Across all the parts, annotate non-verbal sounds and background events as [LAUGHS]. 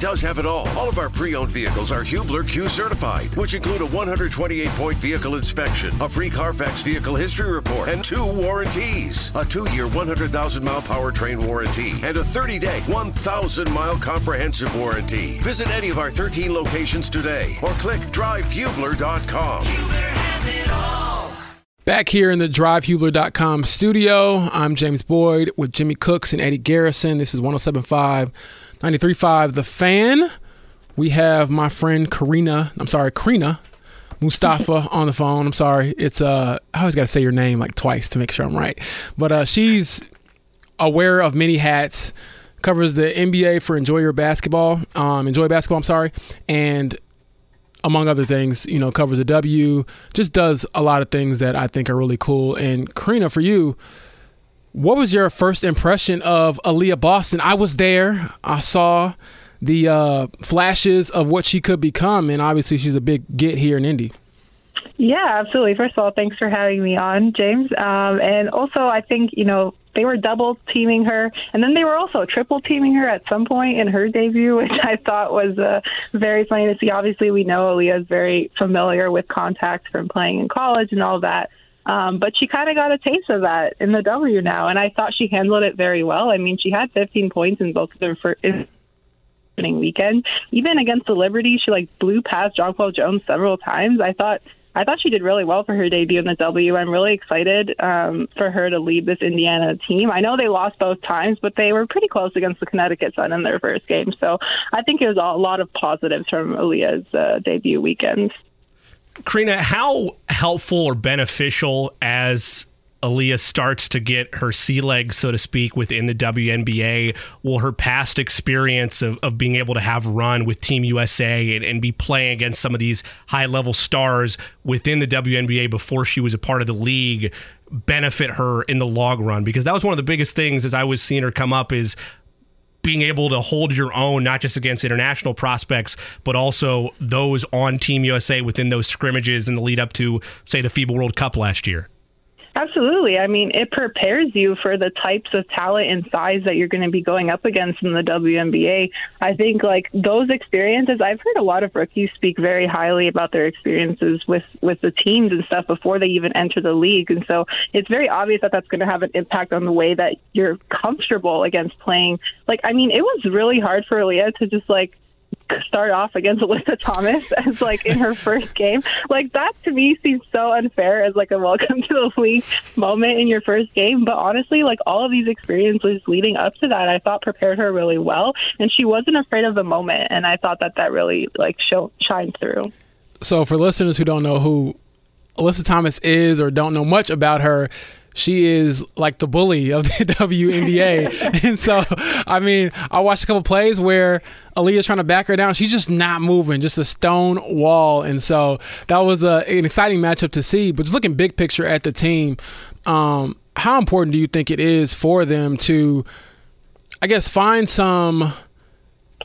does have it all. All of our pre-owned vehicles are Hubler Q certified, which include a 128-point vehicle inspection, a free Carfax vehicle history report, and two warranties. A two-year 100,000-mile powertrain warranty and a 30-day 1,000-mile comprehensive warranty. Visit any of our 13 locations today or click drivehubler.com. Hubler has it all. Back here in the drivehubler.com studio, I'm James Boyd with Jimmy Cooks and Eddie Garrison. This is 1075 935 The Fan. We have my friend Karina, I'm sorry, Karina Mustafa on the phone. I'm sorry. It's uh I always got to say your name like twice to make sure I'm right. But uh she's aware of many hats, covers the NBA for Enjoy Your Basketball, um Enjoy Basketball, I'm sorry, and among other things, you know, covers the W, just does a lot of things that I think are really cool. And Karina, for you, what was your first impression of Aliyah Boston? I was there. I saw the uh, flashes of what she could become, and obviously she's a big get here in Indy. Yeah, absolutely. First of all, thanks for having me on, James. Um, and also, I think you know they were double teaming her, and then they were also triple teaming her at some point in her debut, [LAUGHS] which I thought was uh, very funny to see. Obviously, we know Aliyah is very familiar with contact from playing in college and all that. Um, but she kind of got a taste of that in the W now, and I thought she handled it very well. I mean, she had 15 points in both of their first opening weekend. Even against the Liberty, she like blew past Jonquel Jones several times. I thought I thought she did really well for her debut in the W. I'm really excited um, for her to lead this Indiana team. I know they lost both times, but they were pretty close against the Connecticut Sun in their first game. So I think it was a lot of positives from Aliyah's uh, debut weekend. Karina, how helpful or beneficial as Aliyah starts to get her sea legs, so to speak, within the WNBA, will her past experience of, of being able to have run with Team USA and, and be playing against some of these high level stars within the WNBA before she was a part of the league benefit her in the long run? Because that was one of the biggest things as I was seeing her come up is being able to hold your own, not just against international prospects, but also those on Team USA within those scrimmages in the lead up to, say, the FIBA World Cup last year. Absolutely. I mean, it prepares you for the types of talent and size that you're going to be going up against in the WNBA. I think like those experiences, I've heard a lot of rookies speak very highly about their experiences with with the teams and stuff before they even enter the league. And so it's very obvious that that's going to have an impact on the way that you're comfortable against playing. Like, I mean, it was really hard for Leah to just like start off against [LAUGHS] Alyssa Thomas as like in her first game. Like that to me seems so unfair as like a welcome [LAUGHS] to the league moment in your first game. But honestly, like all of these experiences leading up to that, I thought prepared her really well, and she wasn't afraid of the moment. And I thought that that really like show shined through. So for listeners who don't know who Alyssa Thomas is or don't know much about her, she is like the bully of the [LAUGHS] WNBA. [LAUGHS] and so, I mean, I watched a couple plays where Aliyah's trying to back her down. She's just not moving, just a stone wall. And so that was a, an exciting matchup to see. But just looking big picture at the team, um, how important do you think it is for them to, I guess, find some –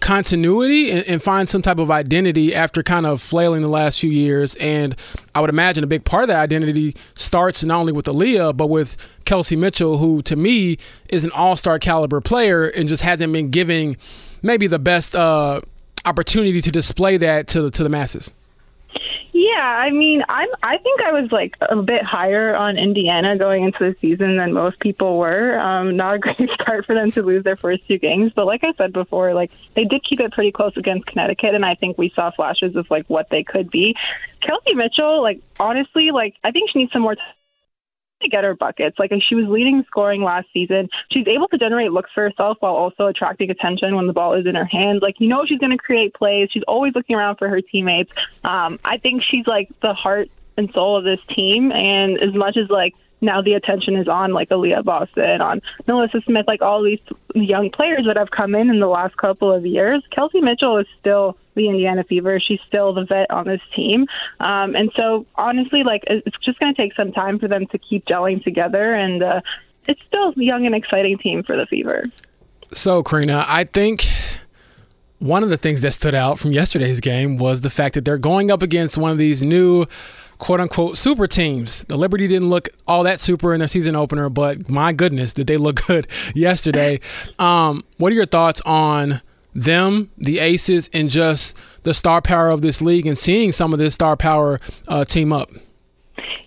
continuity and, and, find some type of identity after kind of flailing the last few years. And I would imagine a big part of that identity starts not only with Aliyah, but with Kelsey Mitchell, who to me is an all star caliber player and just hasn't been giving maybe the best uh, opportunity to display that to, to the masses. Yeah, I mean, I'm. I think I was like a bit higher on Indiana going into the season than most people were. Um, not a [LAUGHS] great start for them to lose their first two games, but like I said before, like they did keep it pretty close against Connecticut, and I think we saw flashes of like what they could be. Kelsey Mitchell, like honestly, like I think she needs some more time to get her buckets. Like she was leading scoring last season. She's able to generate looks for herself while also attracting attention when the ball is in her hand. Like you know she's going to create plays. She's always looking around for her teammates. Um, I think she's like the heart and soul of this team. And as much as like now the attention is on like Aliyah Boston, on NaLyssa Smith, like all these young players that have come in in the last couple of years. Kelsey Mitchell is still the Indiana Fever. She's still the vet on this team. Um, and so honestly, like it's just going to take some time for them to keep gelling together. And uh, it's still a young and exciting team for the Fever. So, Karina, I think one of the things that stood out from yesterday's game was the fact that they're going up against one of these new quote unquote super teams. The Liberty didn't look all that super in their season opener, but my goodness, did they look [LAUGHS] good yesterday? Um, what are your thoughts on them, the Aces, and just the star power of this league and seeing some of this star power uh, team up?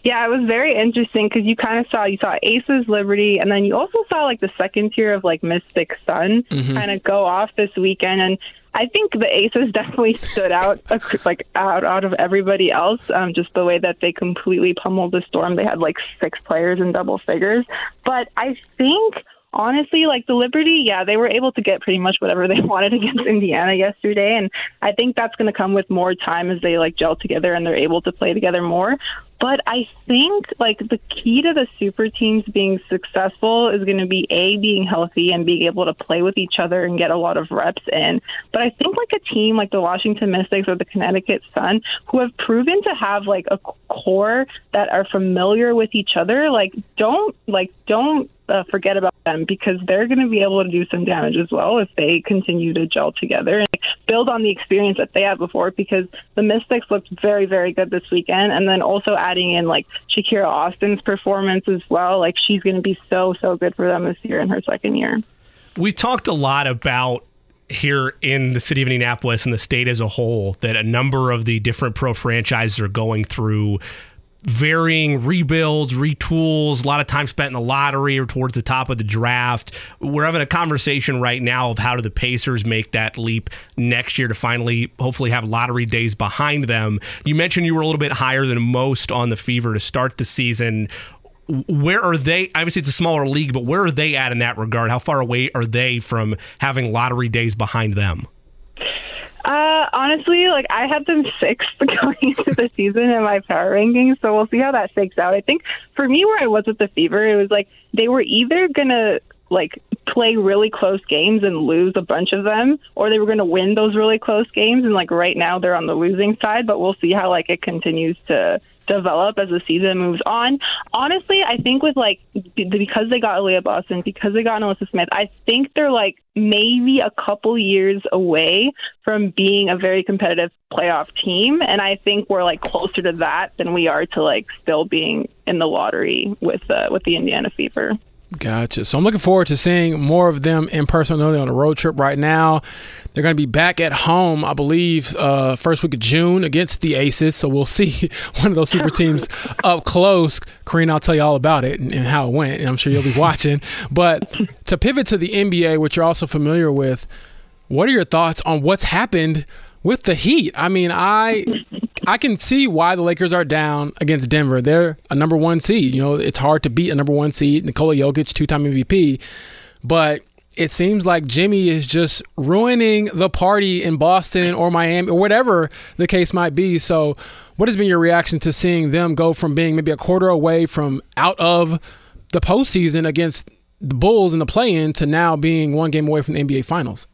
Yeah, it was very interesting because you kind of saw you saw Aces, Liberty, and then you also saw like the second tier of like Mystic Sun mm-hmm. kind of go off this weekend. And I think the Aces [LAUGHS] definitely stood out like out out of everybody else. Um, just the way that they completely pummeled the Storm. They had like six players in double figures, but I think honestly, like the Liberty, yeah, they were able to get pretty much whatever they [LAUGHS] wanted against Indiana yesterday, and I think that's going to come with more time as they like gel together and they're able to play together more. But I think like the key to the super teams being successful is going to be a being healthy and being able to play with each other and get a lot of reps in. But I think like a team like the Washington Mystics or the Connecticut Sun who have proven to have like a core that are familiar with each other, like don't like don't uh, forget about them because they're going to be able to do some damage as well if they continue to gel together and build on the experience that they had before. Because the Mystics looked very, very good this weekend, and then also adding in like Shakira Austin's performance as well. Like she's going to be so, so good for them this year in her second year. We talked a lot about here in the city of Indianapolis and the state as a whole that a number of the different pro franchises are going through varying rebuilds, retools, a lot of time spent in the lottery or towards the top of the draft. We're having a conversation right now of how do the Pacers make that leap next year to finally, hopefully, have lottery days behind them. You mentioned you were a little bit higher than most on the Fever to start the season. Where are they? Obviously, it's a smaller league, but where are they at in that regard? How far away are they from having lottery days behind them? Uh, honestly, like I had them sixth [LAUGHS] going into the season in my power rankings, so we'll see how that shakes out. I think for me, where I was with the Fever, it was like they were either gonna like play really close games and lose a bunch of them or they were going to win those really close games and like right now they're on the losing side but we'll see how like it continues to develop as the season moves on. Honestly, I think with like because they got Aliyah Boston, because they got NaLyssa Smith, I think they're like maybe a couple years away from being a very competitive playoff team, and I think we're like closer to that than we are to like still being in the lottery with uh, with the Indiana Fever. Gotcha. So I'm looking forward to seeing more of them in person. They're on a road trip right now. They're going to be back at home, I believe, uh, first week of June against the Aces. So we'll [LAUGHS] see one of those super teams [LAUGHS] up close. Karina, I'll tell you all about it and, and how it went, and I'm sure you'll be watching. But to pivot to the NBA, which you're also familiar with, what are your thoughts on what's happened with the Heat? I mean, I I can see why the Lakers are down against Denver. They're a number one seed. You know, it's hard to beat a number one seed. Nikola Jokic, two time MVP. But it seems like Jimmy is just ruining the party in Boston or Miami or whatever the case might be. So, what has been your reaction to seeing them go from being maybe a quarter away from out of the postseason against the Bulls in the play in to now being one game away from the NBA Finals?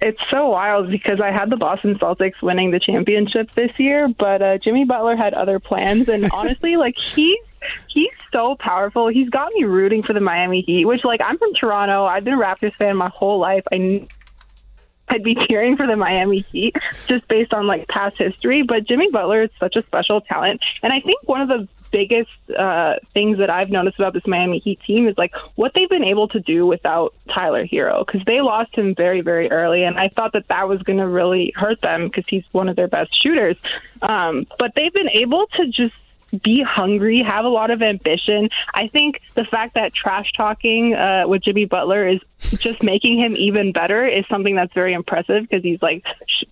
It's so wild because I had the Boston Celtics winning the championship this year, but uh, Jimmy Butler had other plans, and [LAUGHS] honestly, like he's he's so powerful. He's got me rooting for the Miami Heat, which like I'm from Toronto. I've been a Raptors fan my whole life. I I'd be cheering for the Miami Heat just based on like past history. But Jimmy Butler is such a special talent, and I think one of the biggest uh, things that I've noticed about this Miami Heat team is like what they've been able to do without Tyler Herro because they lost him very very early, and I thought that that was going to really hurt them because he's one of their best shooters. Um, but they've been able to just be hungry, have a lot of ambition. I think the fact that trash talking uh, with Jimmy Butler is just making him even better is something that's very impressive because he's like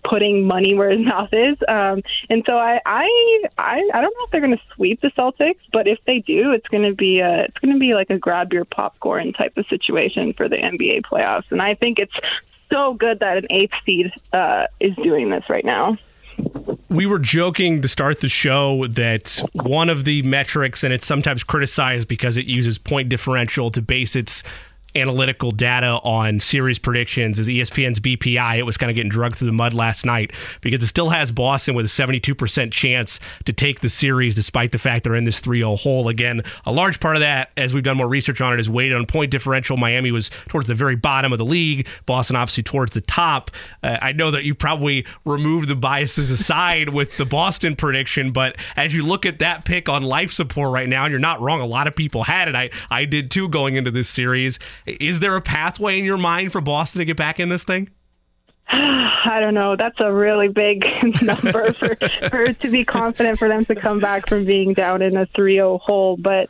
putting money where his [LAUGHS] mouth is. Um, and so I, I, I, I don't know if they're going to sweep the Celtics, but if they do, it's going to be a, it's going to be like a grab your popcorn type of situation for the NBA playoffs. And I think it's so good that an eighth seed uh, is doing this right now we were joking to start the show that one of the metrics, and it's sometimes criticized because it uses point differential to base its analytical data on series predictions is ESPN's BPI. It was kind of getting drugged through the mud last night because it still has Boston with a 72% chance to take the series despite the fact they're in this 3 0 hole. Again, a large part of that, as we've done more research on it, is weighted on point differential. Miami was towards the very bottom of the league, Boston obviously towards the top. Uh, I know that you probably removed the biases aside with the Boston prediction, but as you look at that pick on life support right now, and you're not wrong, a lot of people had it. I, I did too going into this series. Is there a pathway in your mind for Boston to get back in this thing? [SIGHS] I don't know. That's a really big [LAUGHS] number for, for to be confident for them to come back from being down in a 3-0 hole. But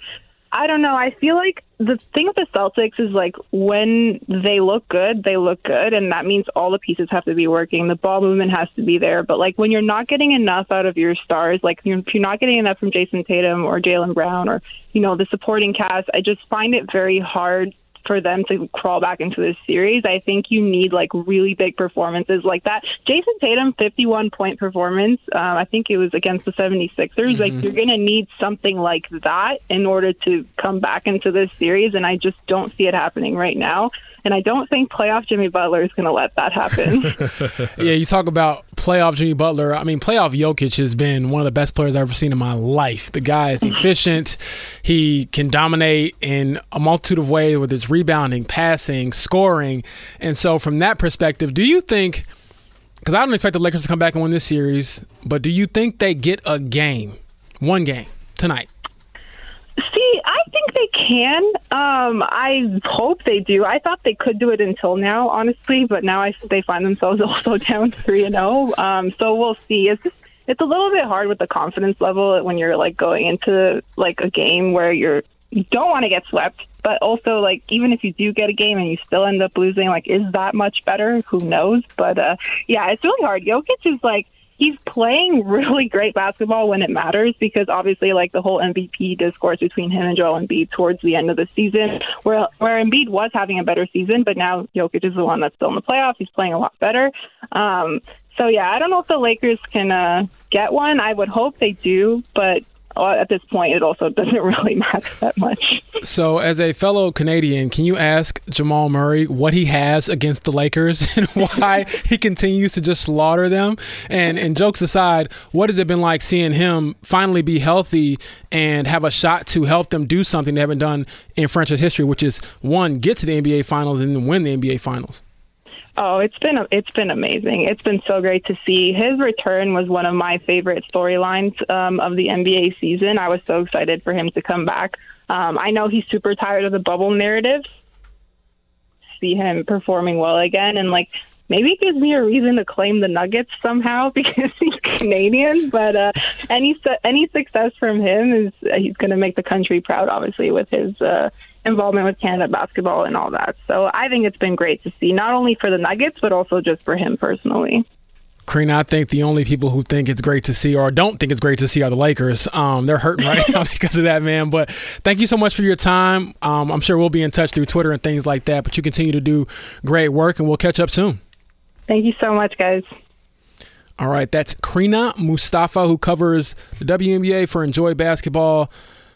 I don't know. I feel like the thing with the Celtics is like when they look good, they look good, and that means all the pieces have to be working. The ball movement has to be there. But like when you're not getting enough out of your stars, like if you're not getting enough from Jayson Tatum or Jaylen Brown or you know the supporting cast, I just find it very hard for them to crawl back into this series. I think you need like really big performances like that. Jayson Tatum, 51 point performance. Um, I think it was against the 76ers. Mm-hmm. Like you're going to need something like that in order to come back into this series. And I just don't see it happening right now. And I don't think playoff Jimmy Butler is going to let that happen. [LAUGHS] yeah, you talk about playoff Jimmy Butler. I mean, playoff Jokic has been one of the best players I've ever seen in my life. The guy is efficient. [LAUGHS] he can dominate in a multitude of ways, whether it's rebounding, passing, scoring. And so, from that perspective, do you think? Because I don't expect the Lakers to come back and win this series, but do you think they get a game, one game tonight? See, I think they can. Um, I hope they do. I thought they could do it until now, honestly, but now I they find themselves [LAUGHS] also down three and zero. Oh. Um, so we'll see. It's just it's a little bit hard with the confidence level when you're like going into like a game where you're you don't want to get swept, but also like even if you do get a game and you still end up losing, like is that much better? Who knows? But uh, yeah, it's really hard. Jokic is like he's playing [LAUGHS] really great basketball when it matters because obviously like the whole MVP discourse between him and Joel Embiid towards the end of the season where where Embiid was having a better season but now Jokic is the one that's still in the playoffs. He's playing a lot better. Um so yeah I don't know if the Lakers can uh get one. I would hope they do but at this point, it also [LAUGHS] doesn't really matter that much. So, as a fellow Canadian, can you ask Jamal Murray what he has against the Lakers [LAUGHS] and why he continues to just slaughter them? And, and jokes aside, what has it been like seeing him finally be healthy and have a shot to help them do something they haven't done in franchise history, which is one, get to the NBA Finals and win the NBA Finals? Oh, it's been it's been amazing. It's been so great to see. His return was one of my favorite storylines um, of the NBA season. I was so excited for him to come back. Um, I know he's super tired of the bubble narrative. See him performing well again, and like maybe it gives me a reason to claim the Nuggets somehow [LAUGHS] because he's Canadian. But uh, any any success from him is he's going to make the country proud, obviously, with his. Uh, involvement with Canada basketball and all that. So I think it's been great to see, not only for the Nuggets, but also just for him personally. Karina, I think the only people who think it's great to see or don't think it's great to see are the Lakers. Um, they're hurting right [LAUGHS] now because of that, man. But thank you so much for your time. Um, I'm sure we'll be in touch through Twitter and things like that. But you continue to do great work, and we'll catch up soon. Thank you so much, guys. All right, that's Karina Mustafa, who covers the WNBA for Enjoy Basketball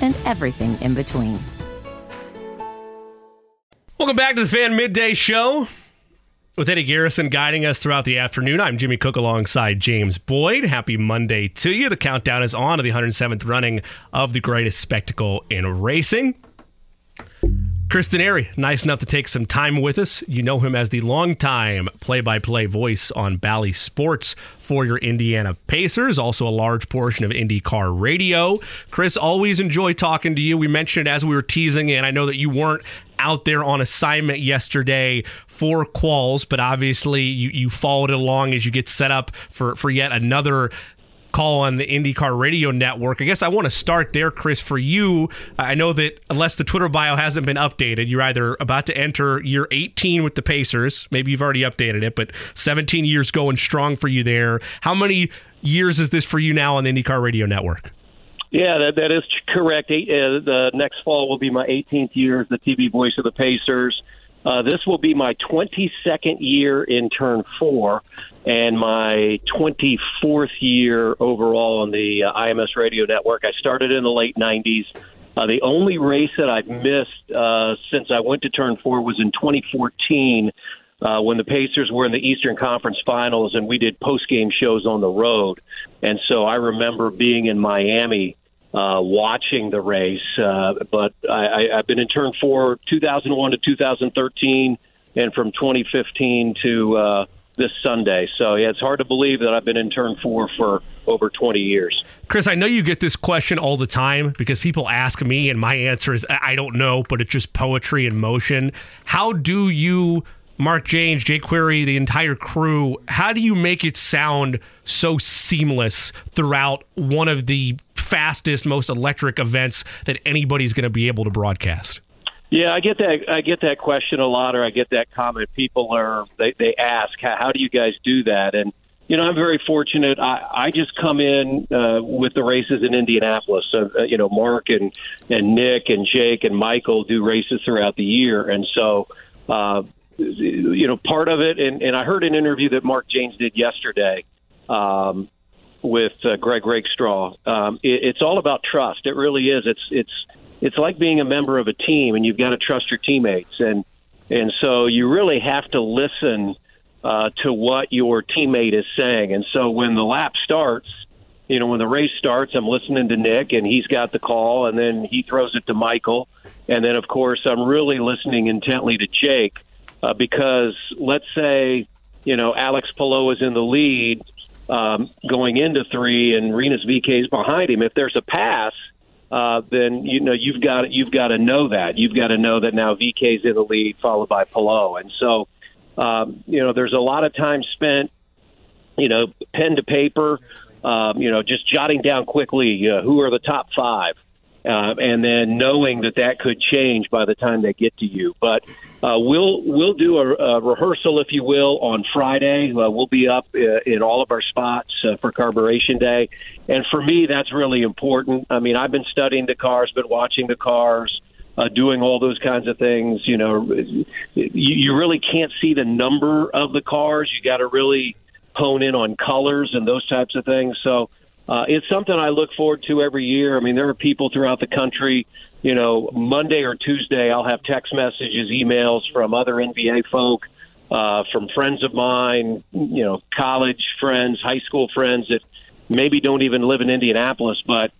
and everything in between. Welcome back to the Fan Midday Show. With Eddie Garrison guiding us throughout the afternoon, I'm Jimmy Cook alongside James Boyd. Happy Monday to you. The countdown is on to the 107th running of the greatest spectacle in racing. Chris Denari, nice enough to take some time with us. You know him as the longtime play-by-play voice on Bally Sports for your Indiana Pacers, also a large portion of IndyCar Radio. Chris, always enjoy talking to you. We mentioned it as we were teasing, and I know that you weren't out there on assignment yesterday for quals, but obviously you, you followed along as you get set up for, for yet another call on the IndyCar radio network. I guess I want to start there, Chris, for you. I know that unless the Twitter bio hasn't been updated, you're either about to enter year 18 with the Pacers. Maybe you've already updated it, but 17 years going strong for you there. How many years is this for you now on the IndyCar radio network? Yeah, that, that is correct. Uh, the next fall will be my 18th year as the TV voice of the Pacers. Uh, this will be my 22nd year in turn four and my 24th year overall on the uh, IMS radio network. I started in the late 90s. Uh, the only race that I've missed uh, since I went to turn four was in 2014 uh, when the Pacers were in the Eastern Conference Finals, and we did post game shows on the road. And so I remember being in Miami uh, watching the race. Uh, but I, I, I've been in turn four 2001 to 2013, and from 2015 to uh, this Sunday. So yeah, it's hard to believe that I've been in turn four for over 20 years. Chris, I know you get this question all the time because people ask me, and my answer is I don't know, but it's just poetry in motion. How do you, Mark Jaynes, Jake Query, the entire crew, how do you make it sound so seamless throughout one of the fastest, most electric events that anybody's going to be able to broadcast? Yeah, I get that. I get that question a lot, or I get that comment. People are they they ask, how, do you guys do that? And you know, I'm very fortunate. I, I just come in uh, with the races in Indianapolis. So, uh, you know, Mark and and Nick and Jake and Michael do races throughout the year, and so. Uh, you know, part of it, and, and I heard an interview that Mark Jaynes did yesterday um, with uh, Greg Rakestraw. Um, it, it's all about trust. It really is. It's it's it's like being a member of a team, and you've got to trust your teammates, and and so you really have to listen uh, to what your teammate is saying. And so when the lap starts, you know, when the race starts, I'm listening to Nick, and he's got the call, and then he throws it to Michael, and then of course I'm really listening intently to Jake uh, because let's say you know Alex Palou is in the lead um, going into three, and Rinus VeeKay is behind him. If there's a pass uh, then you know you've got you've got to know that you've got to know that now VeeKay's in the lead, followed by Palou, and so um, you know there's a lot of time spent, you know, pen to paper, um, you know, just jotting down quickly uh, who are the top five, uh, and then knowing that that could change by the time they get to you. But uh, we'll we'll do a, a rehearsal, if you will, on Friday. Uh, we'll be up uh, in all of our spots uh, for Carburetion Day, and for me, that's really important. I mean, I've been studying the cars, been watching the cars. Uh, doing all those kinds of things, you know, you, you really can't see the number of the cars. You got to really hone in on colors and those types of things. So uh, it's something I look forward to every year. I mean, there are people throughout the country. You know, Monday or Tuesday, I'll have text messages, emails from other NBA folk, uh, from friends of mine, you know, college friends, high school friends that maybe don't even live in Indianapolis, but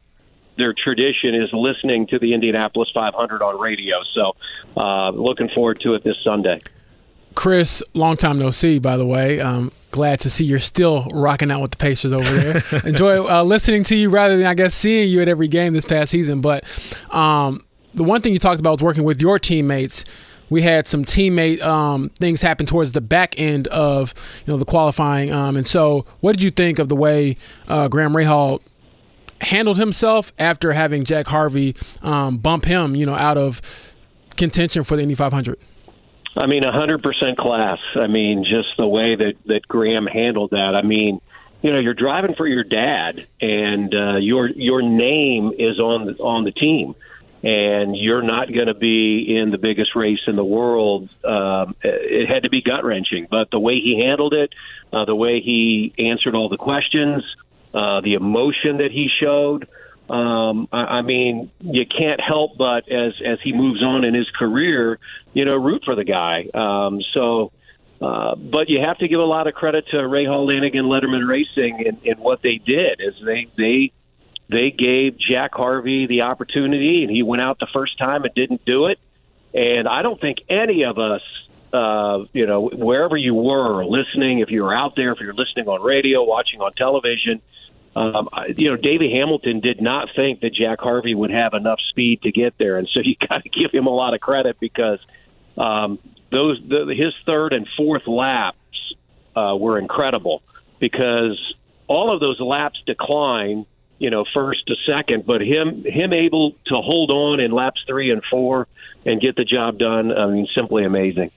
their tradition is listening to the Indianapolis 500 on radio. So, uh, looking forward to it this Sunday. Chris, long time no see, by the way. Um, glad to see you're still rocking out with the Pacers over there. [LAUGHS] Enjoy uh, listening to you rather than, I guess, seeing you at every game this past season. But um, the one thing you talked about was working with your teammates. We had some teammate um, things happen towards the back end of you know the qualifying, um, and so what did you think of the way uh, Graham Rahal handled himself after having Jack Harvey um, bump him, you know, out of contention for the Indy 500? I mean, a hundred percent class. I mean, just the way that that Graham handled that. I mean, you know, you're driving for your dad, and uh, your your name is on the, on the team, and you're not going to be in the biggest race in the world. Um, it had to be gut wrenching, but the way he handled it, uh, the way he answered all the questions, uh, the emotion that he showed. Um, I, I mean, you can't help but as as he moves on in his career, you know, root for the guy. Um, so, uh, but you have to give a lot of credit to Rahal Lanigan and Letterman Racing and, and what they did is they they they gave Jack Harvey the opportunity, and he went out the first time and didn't do it. And I don't think any of us, uh, you know, wherever you were listening, if you were out there, if you're listening on radio, watching on television, um, you know, Davey Hamilton did not think that Jack Harvey would have enough speed to get there, and so you [LAUGHS] got to give him a lot of credit because um, those the, his third and fourth laps uh, were incredible because all of those laps decline, you know, first to second, but him him able to hold on in laps three and four and get the job done, I mean, simply amazing.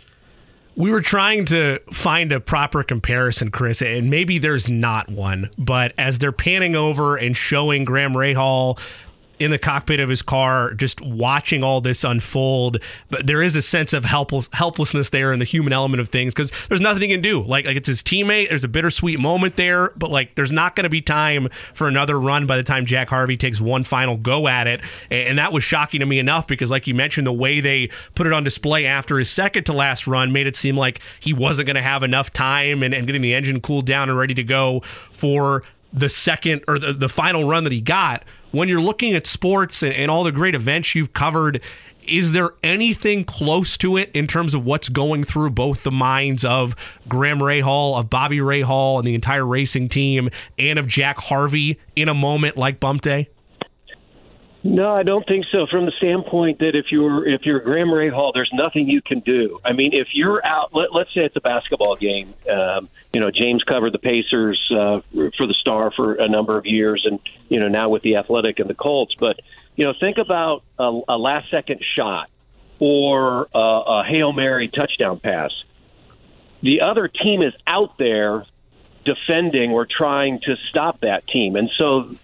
We were trying to find a proper comparison, Chris, and maybe there's not one. But as they're panning over and showing Graham Rahal in the cockpit of his car, just watching all this unfold. But there is a sense of helpless, helplessness there in the human element of things because there's nothing he can do. Like, like it's his teammate. There's a bittersweet moment there, but like there's not going to be time for another run by the time Jack Harvey takes one final go at it. And that was shocking to me enough because, like you mentioned, the way they put it on display after his second to last run made it seem like he wasn't going to have enough time and, and getting the engine cooled down and ready to go for the second or the, the final run that he got. When you're looking at sports and, and all the great events you've covered, is there anything close to it in terms of what's going through both the minds of Graham Rahal, of Bobby Rahal, and the entire racing team, and of Jack Harvey in a moment like Bump Day? No, I don't think so. From the standpoint that if you're if you're Graham Rahal, there's nothing you can do. I mean, if you're out, let, let's say it's a basketball game. Um, you know, James covered the Pacers uh, for the Star for a number of years, and you know now with the Athletic and the Colts. But you know, think about a, a last second shot or a, a hail mary touchdown pass. The other team is out there defending or trying to stop that team, and so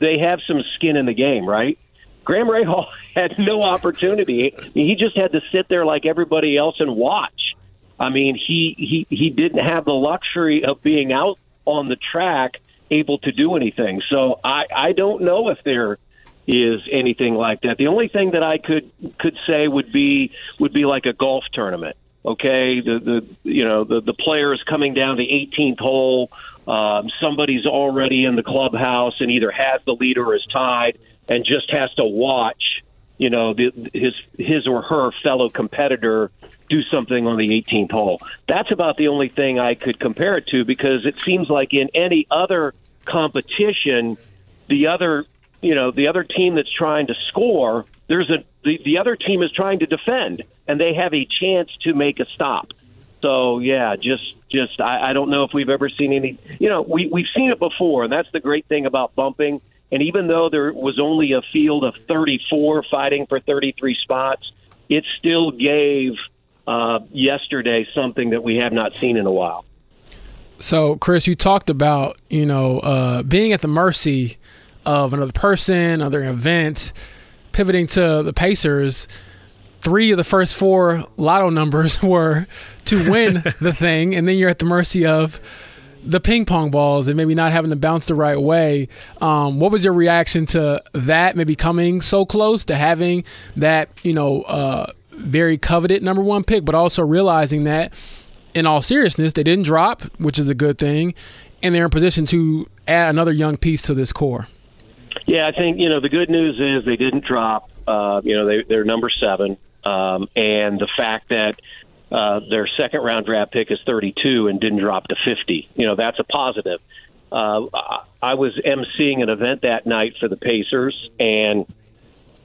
they have some skin in the game, right? Graham Rahal [LAUGHS] had no opportunity. He just had to sit there like everybody else and watch. I mean, he he he didn't have the luxury of being out on the track able to do anything. So I I don't know if there is anything like that. The only thing that I could could say would be would be like a golf tournament. Okay, the the you know the the players coming down the 18th hole um, somebody's already in the clubhouse and either has the lead or is tied and just has to watch, you know, the, his his or her fellow competitor do something on the 18th hole. That's about the only thing I could compare it to because it seems like in any other competition, the other, you know, the other team that's trying to score, there's a the, the other team is trying to defend and they have a chance to make a stop. So yeah, just just I, I don't know if we've ever seen any. You know, we we've seen it before, and that's the great thing about bumping. And even though there was only a field of 34 fighting for 33 spots, it still gave uh, yesterday something that we have not seen in a while. So, Chris, you talked about you know uh, being at the mercy of another person, another event, pivoting to the Pacers three of the first four lotto numbers [LAUGHS] were to win [LAUGHS] the thing, and then you're at the mercy of the ping pong balls and maybe not having to bounce the right way. Um, what was your reaction to that? Maybe coming so close to having that, you know, uh, very coveted number one pick, but also realizing that, in all seriousness, they didn't drop, which is a good thing, and they're in position to add another young piece to this core. Yeah, I think you know the good news is they didn't drop. Uh, you know, they, they're number seven um, and the fact that uh, their second round draft pick is 32 and didn't drop to 50. You know, that's a positive. Uh, I was emceeing an event that night for the Pacers, and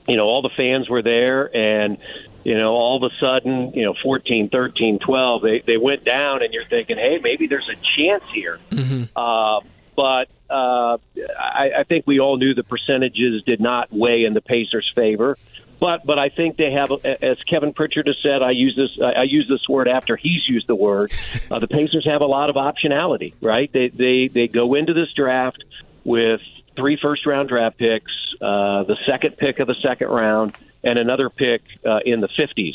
you know, all the fans were there, and you know, all of a sudden, you know, 14, 13, 12, they they went down, and you're thinking, hey, maybe there's a chance here. Mm-hmm. Uh, but uh, I, I think we all knew the percentages did not weigh in the Pacers' favor. But but I think they have, as Kevin Pritchard has said, I use this I use this word after he's used the word. [LAUGHS] Uh, the Pacers have a lot of optionality, right? They they they go into this draft with three first round draft picks, uh, the second pick of the second round, and another pick uh, in the fifties.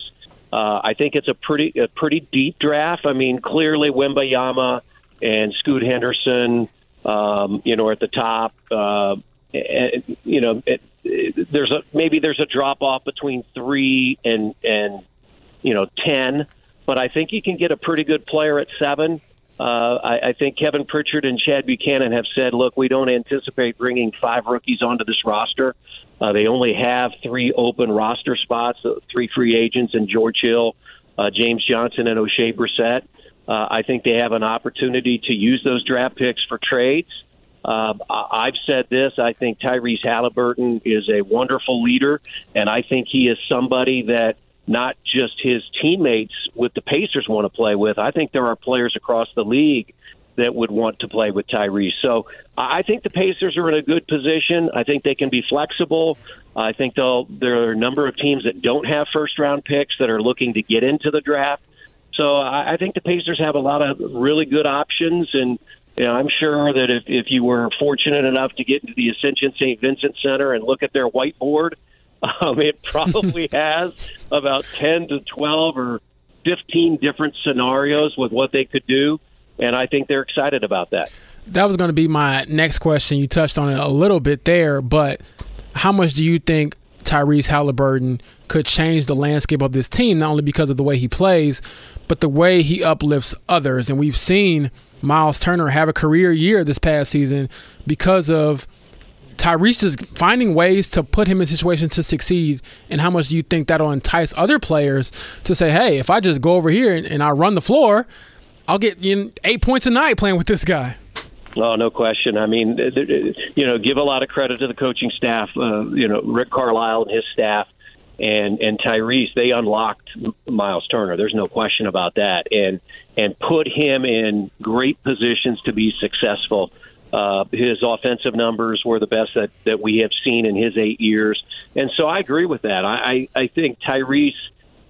Uh, I think it's a pretty a pretty deep draft. I mean, clearly Wembanyama and Scoot Henderson, um, you know, are at the top. Uh, and, you know, it, there's a maybe there's a drop off between three and and you know ten, but I think you can get a pretty good player at seven. Uh, I, I think Kevin Pritchard and Chad Buchanan have said, look, we don't anticipate bringing five rookies onto this roster. Uh, they only have three open roster spots, uh, three free agents, and George Hill, uh, James Johnson, and Oshae Brissett. Uh, I think they have an opportunity to use those draft picks for trades. Uh, I've said this. I think Tyrese Haliburton is a wonderful leader, and I think he is somebody that not just his teammates with the Pacers want to play with. I think there are players across the league that would want to play with Tyrese. So I think the Pacers are in a good position. I think they can be flexible. I think they'll, there are a number of teams that don't have first round picks that are looking to get into the draft. So I, I think the Pacers have a lot of really good options and You know, I'm sure that if, if you were fortunate enough to get into the Ascension St. Vincent Center and look at their whiteboard, [LAUGHS] um, it probably [LAUGHS] has about 10 to 12 or 15 different scenarios with what they could do. And I think they're excited about that. That was going to be my next question. You touched on it a little bit there, but how much do you think Tyrese Haliburton could change the landscape of this team, not only because of the way he plays, but the way he uplifts others? And we've seen Miles Turner have a career year this past season because of Tyrese just finding ways to put him in situations to succeed, and how much do you think that'll entice other players to say, "Hey, if I just go over here and, and I run the floor, I'll get you know, eight points a night playing with this guy." Oh, no question. I mean, you know, give a lot of credit to the coaching staff. Uh, you know, Rick Carlisle and his staff, and and Tyrese. They unlocked Miles Turner. There's no question about that, and and put him in great positions to be successful. Uh, his offensive numbers were the best that that we have seen in his eight years, and so I agree with that. I I, I think Tyrese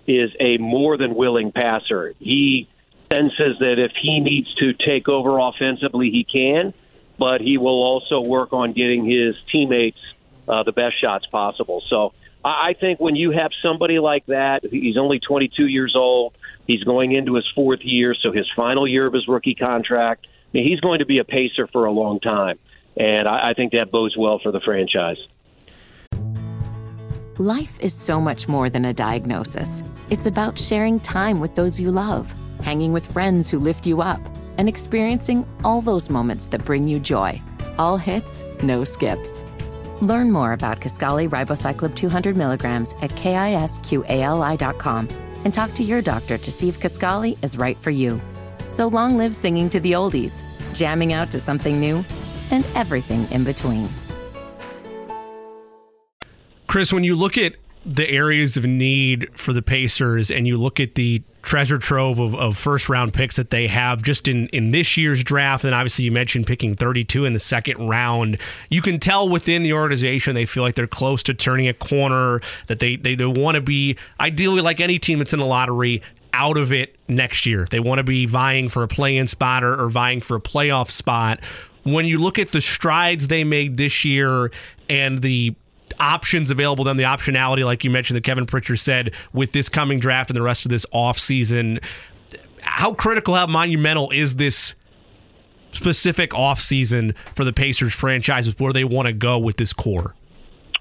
is a more than willing passer. He senses that if he needs to take over offensively, he can, but he will also work on getting his teammates uh, the best shots possible. So I think when you have somebody like that, he's only 22 years old. He's going into his fourth year, so his final year of his rookie contract. I mean, he's going to be a pacer for a long time, and I, I think that bodes well for the franchise. Life is so much more than a diagnosis. It's about sharing time with those you love hanging with friends who lift you up, and experiencing all those moments that bring you joy. All hits, no skips. Learn more about Kisqali Ribociclib 200 milligrams at kisqali.com and talk to your doctor to see if Kisqali is right for you. So long live singing to the oldies, jamming out to something new, and everything in between. Chris, when you look at the areas of need for the Pacers and you look at the treasure trove of, of first round picks that they have just in, in this year's draft, and obviously you mentioned picking 32 in the second round, you can tell within the organization they feel like they're close to turning a corner, that they, they, they want to be, ideally, like any team that's in the lottery, out of it next year. They want to be vying for a play in spot or, or vying for a playoff spot. When you look at the strides they made this year and the options available them, the optionality, like you mentioned, that Kevin Pritchard said with this coming draft and the rest of this offseason. How critical, how monumental is this specific offseason for the Pacers franchise franchises where they want to go with this core?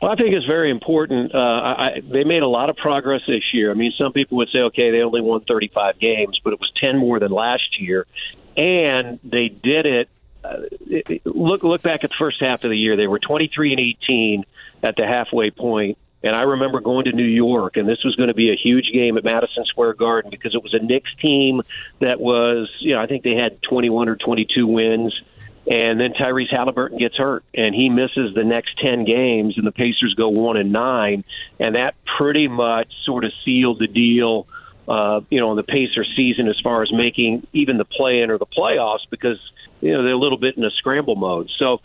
Well, I think it's very important. Uh, I, they made a lot of progress this year. I mean, some people would say, okay, they only won 35 games, but it was 10 more than last year, and they did it. Uh, it look look back at the first half of the year. They were 23 and 18 at the halfway point. And I remember going to New York, and this was going to be a huge game at Madison Square Garden because it was a Knicks team that was, you know, I think they had 21 or 22 wins. And then Tyrese Haliburton gets hurt, and he misses the next 10 games, and the Pacers go 1 and 9. And that pretty much sort of sealed the deal, uh, you know, in the Pacer season as far as making even the play in or the playoffs because, you know, they're a little bit in a scramble mode. So,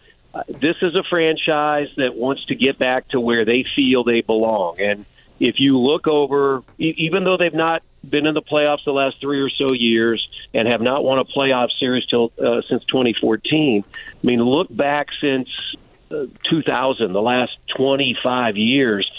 this is a franchise that wants to get back to where they feel they belong. And if you look over, even though they've not been in the playoffs the last three or so years and have not won a playoff series till uh, since 2014, I mean, look back since uh, 2000, the last 25 years,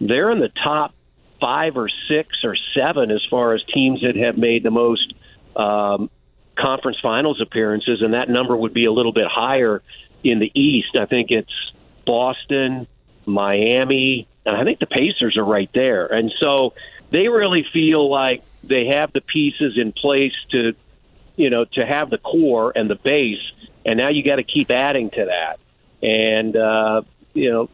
they're in the top five or six or seven as far as teams that have made the most um, conference finals appearances, and that number would be a little bit higher in the East, I think it's Boston, Miami, and I think the Pacers are right there. And so they really feel like they have the pieces in place to, you know, to have the core and the base. And now you got to keep adding to that. And, uh, you know,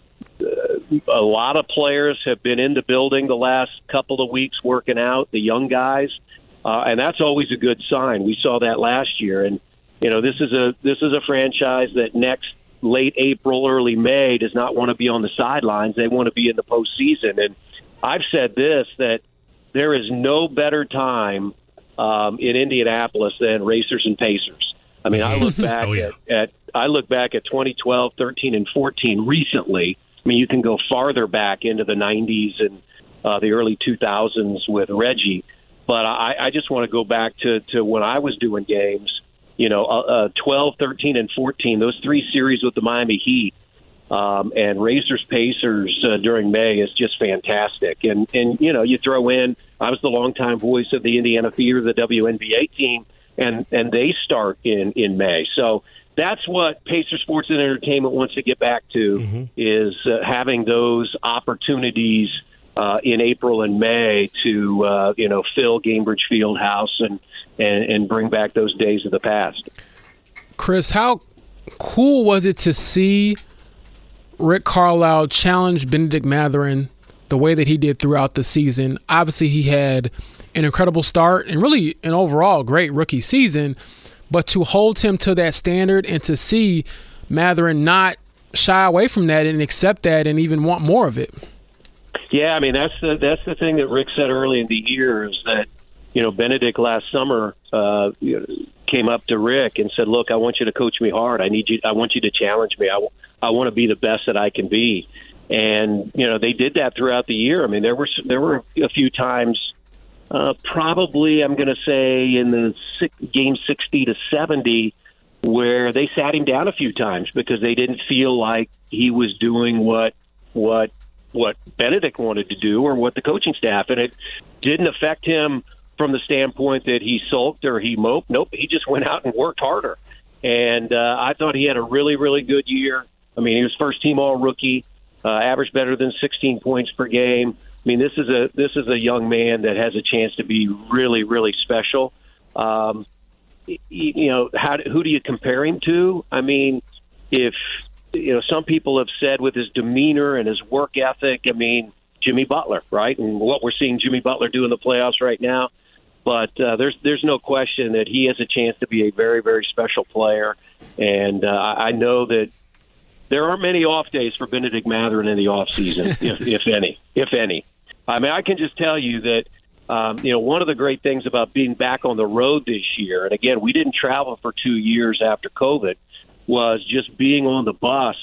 a lot of players have been in the building the last couple of weeks working out, the young guys. Uh, and that's always a good sign. We saw that last year. And, you know, this is a this is a franchise that next late April, early May does not want to be on the sidelines. They want to be in the postseason. And I've said this that there is no better time um, in Indianapolis than racers and pacers. I mean, I look [LAUGHS] back oh, yeah. at, at I look back at 2012, 13, and 14 recently. I mean, you can go farther back into the 90s and uh, the early 2000s with Reggie, but I, I just want to go back to to when I was doing games you know, uh, uh, 12, 13, and 14, those three series with the Miami Heat um, and Racers Pacers uh, during May is just fantastic. And, and, you know, you throw in, I was the longtime voice of the Indiana Fever, the WNBA team, and, and they start in, in May. So that's what Pacer Sports and Entertainment wants to get back to mm-hmm. is uh, having those opportunities uh, in April and May to, uh, you know, fill Gainbridge Field House and, and, and bring back those days of the past. Chris, how cool was it to see Rick Carlisle challenge Bennedict Mathurin the way that he did throughout the season? Obviously, he had an incredible start and really an overall great rookie season, but to hold him to that standard and to see Mathurin not shy away from that and accept that and even want more of it. Yeah, I mean that's the that's the thing that Rick said early in the year is that you know, Bennedict last summer uh, came up to Rick and said, "Look, I want you to coach me hard. I need you. I want you to challenge me. I, w- I want to be the best that I can be." And you know, they did that throughout the year. I mean, there were there were a few times, uh, probably I'm going to say in the six, game sixty to seventy, where they sat him down a few times because they didn't feel like he was doing what what what Bennedict wanted to do or what the coaching staff, and it didn't affect him from the standpoint that he sulked or he moped. Nope, he just went out and worked harder. And uh, I thought he had a really, really good year. I mean, he was first team all rookie, uh, averaged better than 16 points per game. I mean, this is a this is a young man that has a chance to be really, really special. Um, you know, how who do you compare him to? I mean, if you know, some people have said with his demeanor and his work ethic. I mean, Jimmy Butler, right? And what we're seeing Jimmy Butler do in the playoffs right now. But uh, there's there's no question that he has a chance to be a very very special player, and uh, I know that there aren't many off days for Bennedict Mathurin in the off season, [LAUGHS] if, if any, if any. I mean, I can just tell you that um, you know one of the great things about being back on the road this year, and again, we didn't travel for two years after COVID, was just being on the bus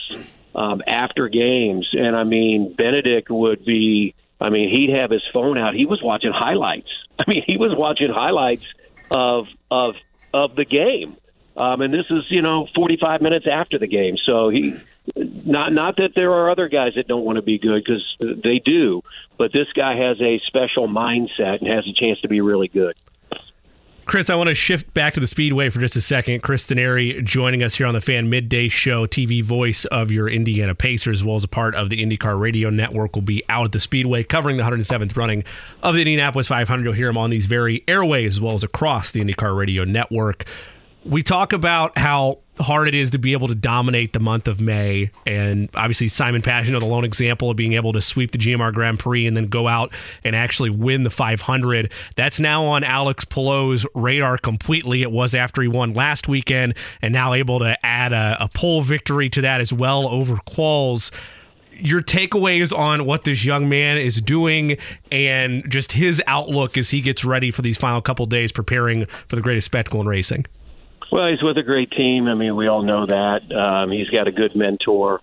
um, after games. And I mean, Bennedict would be I mean, he'd have his phone out. He was watching highlights. [LAUGHS] I mean, he was watching highlights of of of the game. Um, and this is, you know, 45 minutes after the game. So he, not not that there are other guys that don't want to be good because they do, but this guy has a special mindset and has a chance to be really good. Chris, I want to shift back to the Speedway for just a second. Chris Denari joining us here on the Fan Midday Show, TV voice of your Indiana Pacers, as well as a part of the IndyCar Radio Network, will be out at the Speedway covering the 107th running of the Indianapolis 500. You'll hear him on these very airways as well as across the IndyCar Radio Network. We talk about how hard it is to be able to dominate the month of May. And obviously, Simon Pagenaud, the lone example of being able to sweep the GMR Grand Prix and then go out and actually win the 500. That's now on Alex Palou's radar completely. It was after he won last weekend, and now able to add a, a pole victory to that as well over quals your takeaways on what this young man is doing and just his outlook as he gets ready for these final couple days preparing for the greatest spectacle in racing. Well, he's with a great team. I mean, we all know that. Um, he's got a good mentor,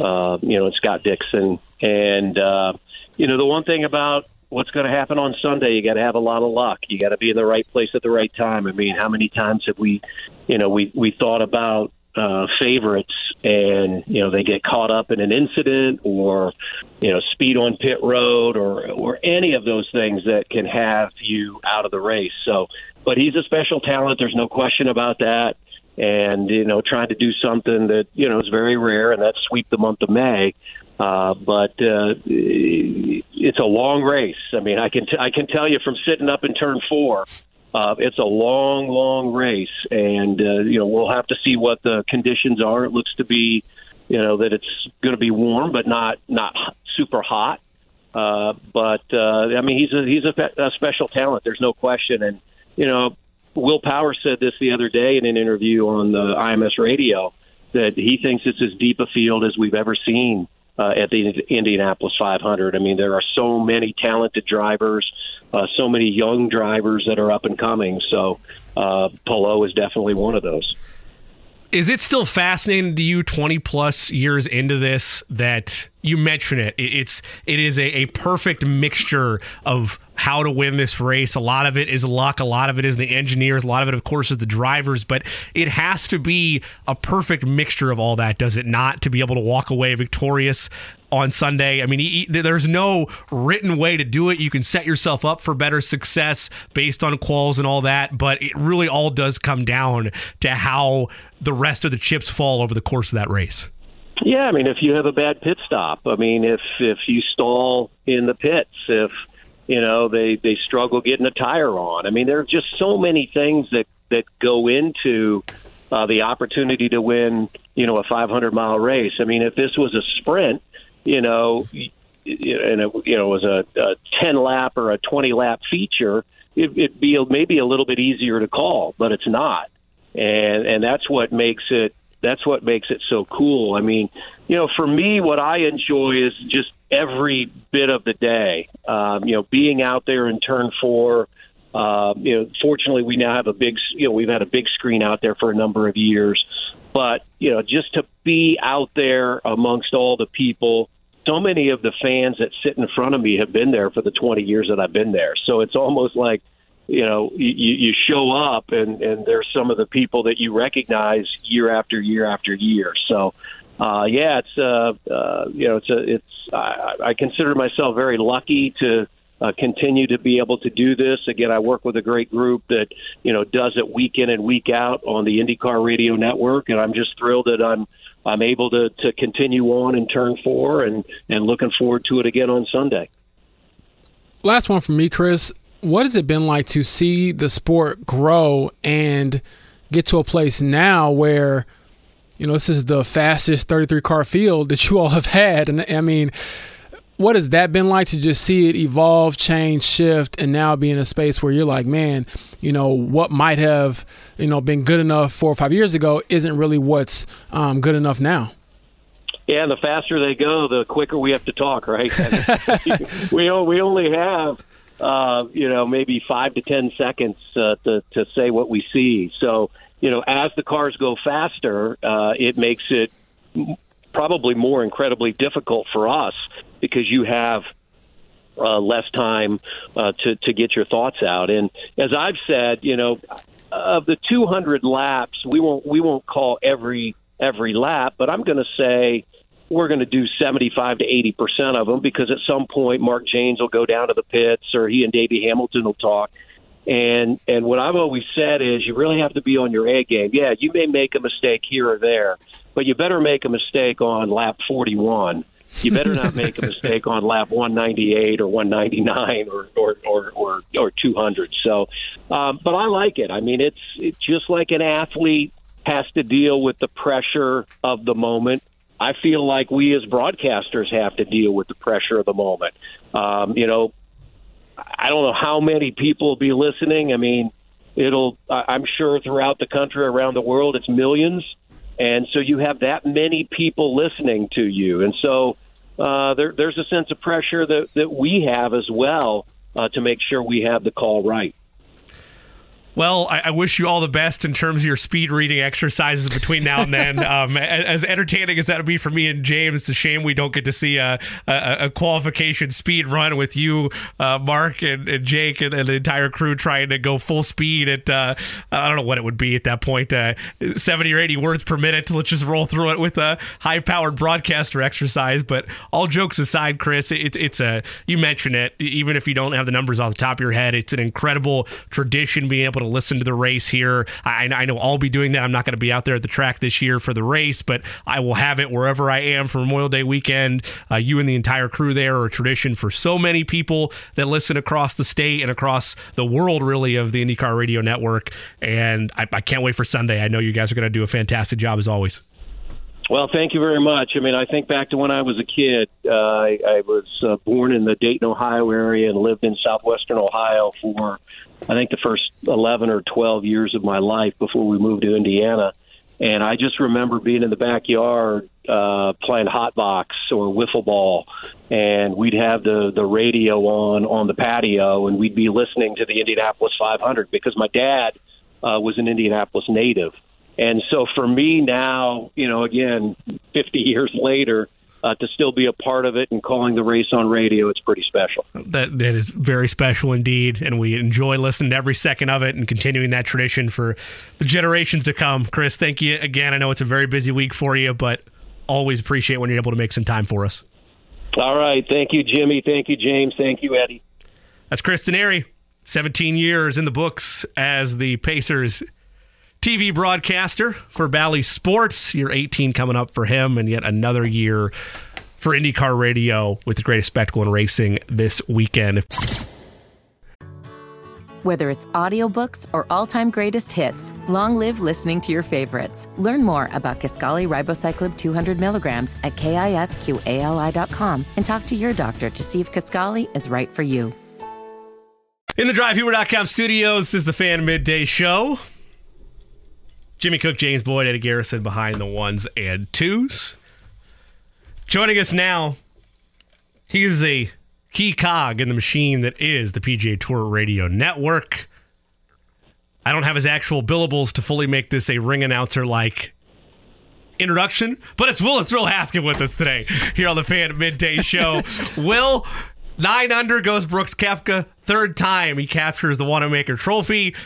uh, you know, Scott Dixon. And, uh, you know, the one thing about what's going to happen on Sunday, you got to have a lot of luck. You got to be in the right place at the right time. I mean, how many times have we, you know, we, we thought about uh, favorites and you know they get caught up in an incident or you know speed on pit road or or any of those things that can have you out of the race so but he's a special talent. There's no question about that. And you know, trying to do something that you know is very rare, and that's sweep the month of May. Uh, but uh, it's a long race. I mean, I can t- I can tell you from sitting up in turn four, uh, it's a long, long race, and uh, you know we'll have to see what the conditions are. It looks to be, you know, that it's going to be warm, but not not super hot. Uh, but uh, I mean, he's a he's a, a special talent. There's no question, and you know, Will Power said this the other day in an interview on the IMS radio that he thinks it's as deep a field as we've ever seen uh, at the Indianapolis 500. I mean, there are so many talented drivers, uh, so many young drivers that are up and coming. So, uh, Palou is definitely one of those. Is it still fascinating to you 20 plus years into this that you mention it it's it is a, a perfect mixture of how to win this race. A lot of it is luck. A lot of it is the engineers. A lot of it of course is the drivers but it has to be a perfect mixture of all that does it not to be able to walk away victorious on Sunday. I mean, he, there's no written way to do it. You can set yourself up for better success based on quals and all that, but it really all does come down to how the rest of the chips fall over the course of that race. Yeah, I mean, if you have a bad pit stop, I mean, if if you stall in the pits, if you know they they struggle getting a tire on. I mean, there are just so many things that that go into uh, the opportunity to win, you know, a 500 mile race. I mean, if this was a sprint, you know, and it you know was a, a 10 lap or a 20 lap feature, it, it'd be maybe a little bit easier to call, but it's not and and that's what makes it that's what makes it so cool. I mean, you know, for me, what I enjoy is just every bit of the day. Um, you know, being out there in turn four. Uh, you know, fortunately, we now have a big. You know, we've had a big screen out there for a number of years, but you know, just to be out there amongst all the people. So many of the fans that sit in front of me have been there for the 20 years that I've been there. So it's almost like you know you, you show up and and there's some of the people that you recognize year after year after year so uh yeah it's uh, uh you know it's a it's I, I consider myself very lucky to uh, continue to be able to do this. Again i work with a great group that you know does it week in and week out on the indycar radio network and i'm just thrilled that i'm i'm able to to continue on in turn four and and looking forward to it again on sunday. Last one from me chris. What has it been like to see the sport grow and get to a place now where you know this is the fastest 33 car field that you all have had? And i mean what has that been like to just see it evolve change shift and now be in a space where you're like man you know what might have you know been good enough four or five years ago isn't really what's um, good enough now yeah, the faster they go, the quicker we have to talk, right? [LAUGHS] [LAUGHS] we we only have uh, you know, maybe five to ten seconds uh, to to say what we see. So, you know, as the cars go faster, uh, it makes it probably more incredibly difficult for us because you have uh, less time uh, to to get your thoughts out. And as I've said, you know, of the 200 laps, we won't we won't call every every lap, but I'm going to say we're going to do 75 to 80 percent of them because at some point Mark Jaynes will go down to the pits or he and Davey Hamilton will talk. And and what I've always said is you really have to be on your A game. Yeah, you may make a mistake here or there, but you better make a mistake on lap 41. You better not make a mistake on lap 198 or 199 or or or or, or 200. So, um, but I like it. I mean, it's it's just like an athlete has to deal with the pressure of the moment I feel like we as broadcasters have to deal with the pressure of the moment. Um, you know, I don't know how many people will be listening. I mean, it'll, I'm sure throughout the country, around the world, it's millions. And so you have that many people listening to you. And so uh, there, there's a sense of pressure that, that we have as well uh, to make sure we have the call right. Well, I, I, wish you all the best in terms of your speed reading exercises between now and then. [LAUGHS] um, as entertaining as that'll be for me and James, it's a shame we don't get to see a, a, a qualification speed run with you, uh, Mark, and, and Jake, and, and, the entire crew trying to go full speed at, uh, I don't know what it would be at that point, uh, 70 or 80 words per minute. Let's just roll through it with a high powered broadcaster exercise. But all jokes aside, Chris, it's it's a, you mentioned it, even if you don't have the numbers off the top of your head, it's an incredible tradition being able to listen to the race here. I, I know I'll be doing that. I'm not going to be out there at the track this year for the race, but I will have it wherever I am for Memorial Day weekend. Uh, you and the entire crew there are a tradition for so many people that listen across the state and across the world, really, of the IndyCar Radio Network. And I, I can't wait for Sunday. I know you guys are going to do a fantastic job as always. Well, thank you very much. I mean, I think back to when I was a kid. Uh, I, I was uh, born in the Dayton, Ohio area and lived in southwestern Ohio for I think the first 11 or 12 years of my life before we moved to Indiana. And I just remember being in the backyard uh, playing hot box or wiffle ball, and we'd have the the radio on on the patio, and we'd be listening to the Indianapolis 500 because my dad uh, was an Indianapolis native, And so for me now, you know, again, 50 [LAUGHS] years later, uh, to still be a part of it and calling the race on radio, it's pretty special. That that is very special indeed, and we enjoy listening to every second of it and continuing that tradition for the generations to come. Chris, thank you again. I know it's a very busy week for you, but always appreciate when you're able to make some time for us. All right, thank you, Jimmy. Thank you, James. Thank you, Eddie. That's Chris Denari, 17 years in the books as the Pacers TV broadcaster for Bally Sports. Year 18 coming up for him, and yet another year for IndyCar Radio with the greatest spectacle in racing this weekend. Whether it's audiobooks or all-time greatest hits, long live listening to your favorites. Learn more about Kisqali Ribociclib 200 milligrams at kisqali.com and talk to your doctor to see if Kisqali is right for you. In the DriveHubler.com studios, this is the Fan Midday Show. Jimmy Cook, James Boyd, Eddie Garrison behind the ones and twos. Joining us now, he is a key cog in the machine that is the PGA Tour Radio Network. I don't have his actual billables to fully make this a ring announcer like introduction, but it's Will and Thrill Haskett with us today here on the Fan Midday Show. [LAUGHS] Will, nine under goes Brooks Koepka. Third time he captures the Wanamaker Trophy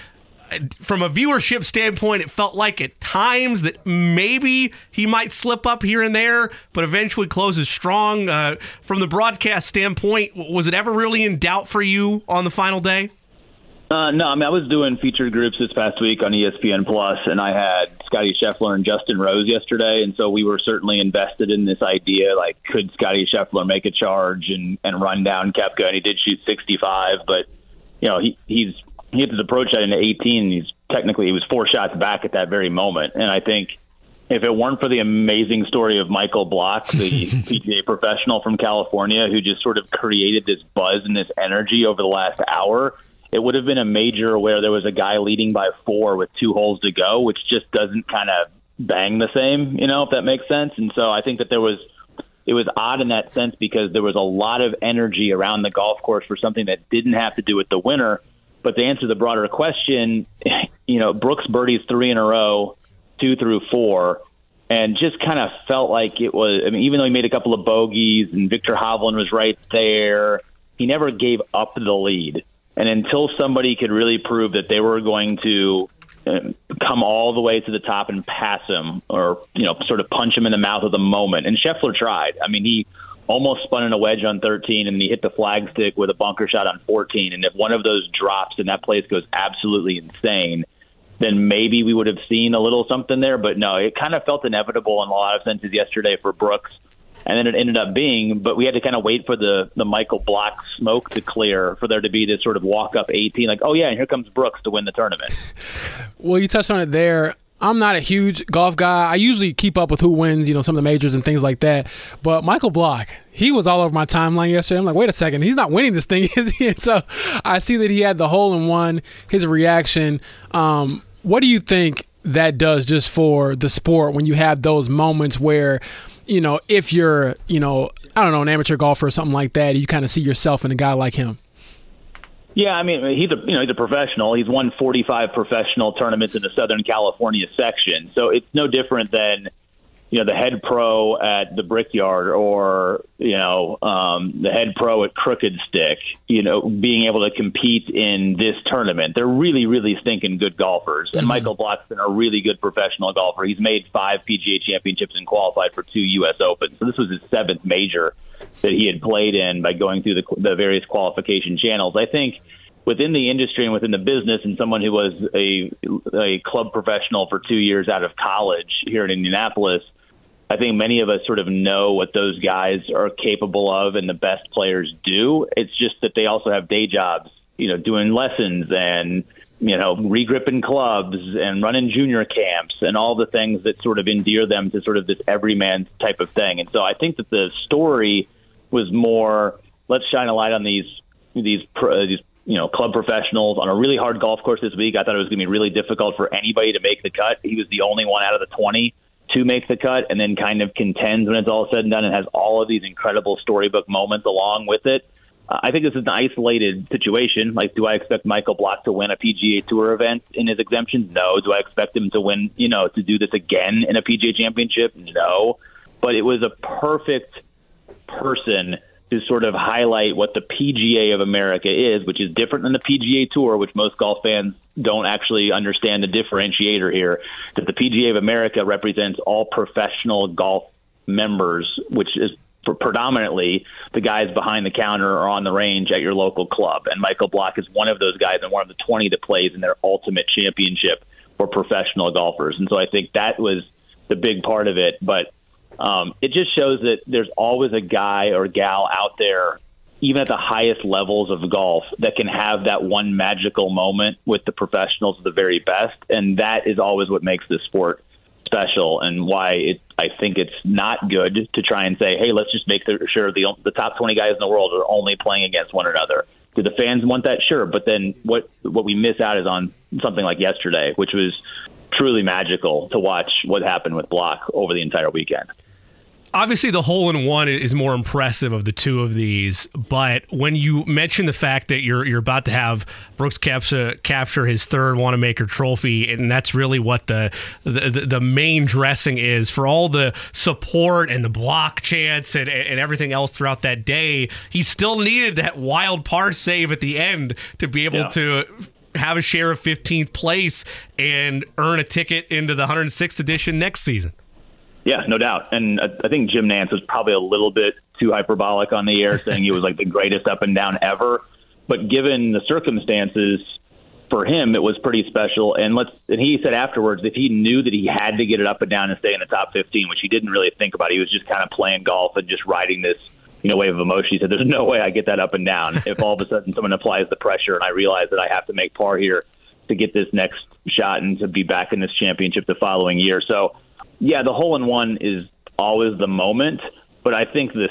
from a viewership standpoint, it felt like at times that maybe he might slip up here and there, but eventually closes strong. Uh, from the broadcast standpoint, was it ever really in doubt for you on the final day? Uh, no, I mean I was doing featured groups this past week on ESPN Plus, and I had Scottie Scheffler and Justin Rose yesterday, and so we were certainly invested in this idea. Like, could Scottie Scheffler make a charge and and run down Koepka? And he did shoot 65, but you know he he's he hit his approach shot into 18. He's technically he was four shots back at that very moment, and I think if it weren't for the amazing story of Michael Block, the [LAUGHS] PGA professional from California, who just sort of created this buzz and this energy over the last hour, it would have been a major where there was a guy leading by four with two holes to go, which just doesn't kind of bang the same, you know, if that makes sense. And so I think that there was it was odd in that sense because there was a lot of energy around the golf course for something that didn't have to do with the winner but to answer the broader question, you know, Brooks birdies three in a row, two through four, and just kind of felt like it was. I mean, even though he made a couple of bogeys and Viktor Hovland was right there, he never gave up the lead. And until somebody could really prove that they were going to um, come all the way to the top and pass him, or you know, sort of punch him in the mouth of the moment, and Scheffler tried. I mean, he almost spun in a wedge on 13 and he hit the flagstick with a bunker shot on 14. And if one of those drops and that place goes absolutely insane, then maybe we would have seen a little something there. But no, it kind of felt inevitable in a lot of senses yesterday for Brooks. And then it ended up being, but we had to kind of wait for the the Michael Block smoke to clear for there to be this sort of walk up 18, like, oh yeah, and here comes Brooks to win the tournament. [LAUGHS] well, you touched on it there. I'm not a huge golf guy. I usually keep up with who wins, you know, some of the majors and things like that. But Michael Block, he was all over my timeline yesterday. I'm like, wait a second, he's not winning this thing, [LAUGHS] is he? And so I see that he had the hole in one, his reaction. Um, what do you think that does just for the sport when you have those moments where, you know, if you're, you know, I don't know, an amateur golfer or something like that, you kind of see yourself in a guy like him? Yeah, I mean he's a you know he's a professional. He's won 45 professional tournaments in the Southern California section, so it's no different than you know the head pro at the Brickyard or you know um, the head pro at Crooked Stick. You know, being able to compete in this tournament, they're really really stinking good golfers. And mm-hmm. Michael Block's been a really good professional golfer. He's made five PGA championships and qualified for two U.S. Opens. So this was his seventh major that he had played in by going through the, the various qualification channels. I think within the industry and within the business, and someone who was a a club professional for two years out of college here in Indianapolis, I think many of us sort of know what those guys are capable of, and the best players do. It's just that they also have day jobs, you know, doing lessons and you know, regripping clubs and running junior camps and all the things that sort of endear them to sort of this everyman type of thing. And so I think that the story was more let's shine a light on these these uh, these you know club professionals on a really hard golf course this week. I thought it was going to be really difficult for anybody to make the cut. He was the only one out of the 20 to make the cut and then kind of contends when it's all said and done and has all of these incredible storybook moments along with it. Uh, I think this is an isolated situation. Like, do I expect Michael Block to win a PGA Tour event in his exemptions? No. Do I expect him to win, you know, to do this again in a PGA championship? No. But it was a perfect person to sort of highlight what the PGA of America is, which is different than the PGA Tour, which most golf fans don't actually understand the differentiator here. That the PGA of America represents all professional golf members, which is predominantly the guys behind the counter or on the range at your local club. And Michael Block is one of those guys and one of the 20 that plays in their ultimate championship for professional golfers. And so I think that was the big part of it. But um, it just shows that there's always a guy or gal out there, even at the highest levels of golf, that can have that one magical moment with the professionals of the very best. And that is always what makes this sport special and why it, I think it's not good to try and say, hey, let's just make sure the, the top 20 guys in the world are only playing against one another. Do the fans want that? Sure. But then what, what we miss out is on something like yesterday, which was truly magical to watch what happened with Block over the entire weekend obviously the hole in one is more impressive of the two of these but when you mention the fact that you're you're about to have Brooks capture capture his third Wanamaker trophy and that's really what the, the the main dressing is for all the support and the block chance and, and everything else throughout that day he still needed that wild par save at the end to be able yeah. to have a share of 15th place and earn a ticket into the 106th edition next season yeah, no doubt. And uh, I think Jim Nantz was probably a little bit too hyperbolic on the air, saying he was like the greatest up and down ever. But given the circumstances for him, it was pretty special. And let's and he said afterwards if he knew that he had to get it up and down and stay in the top 15, which he didn't really think about, he was just kind of playing golf and just riding this you know wave of emotion. He said, "There's no way I get that up and down if all of a sudden someone applies the pressure and I realize that I have to make par here to get this next shot and to be back in this championship the following year." So yeah, the hole in one is always the moment, but I think the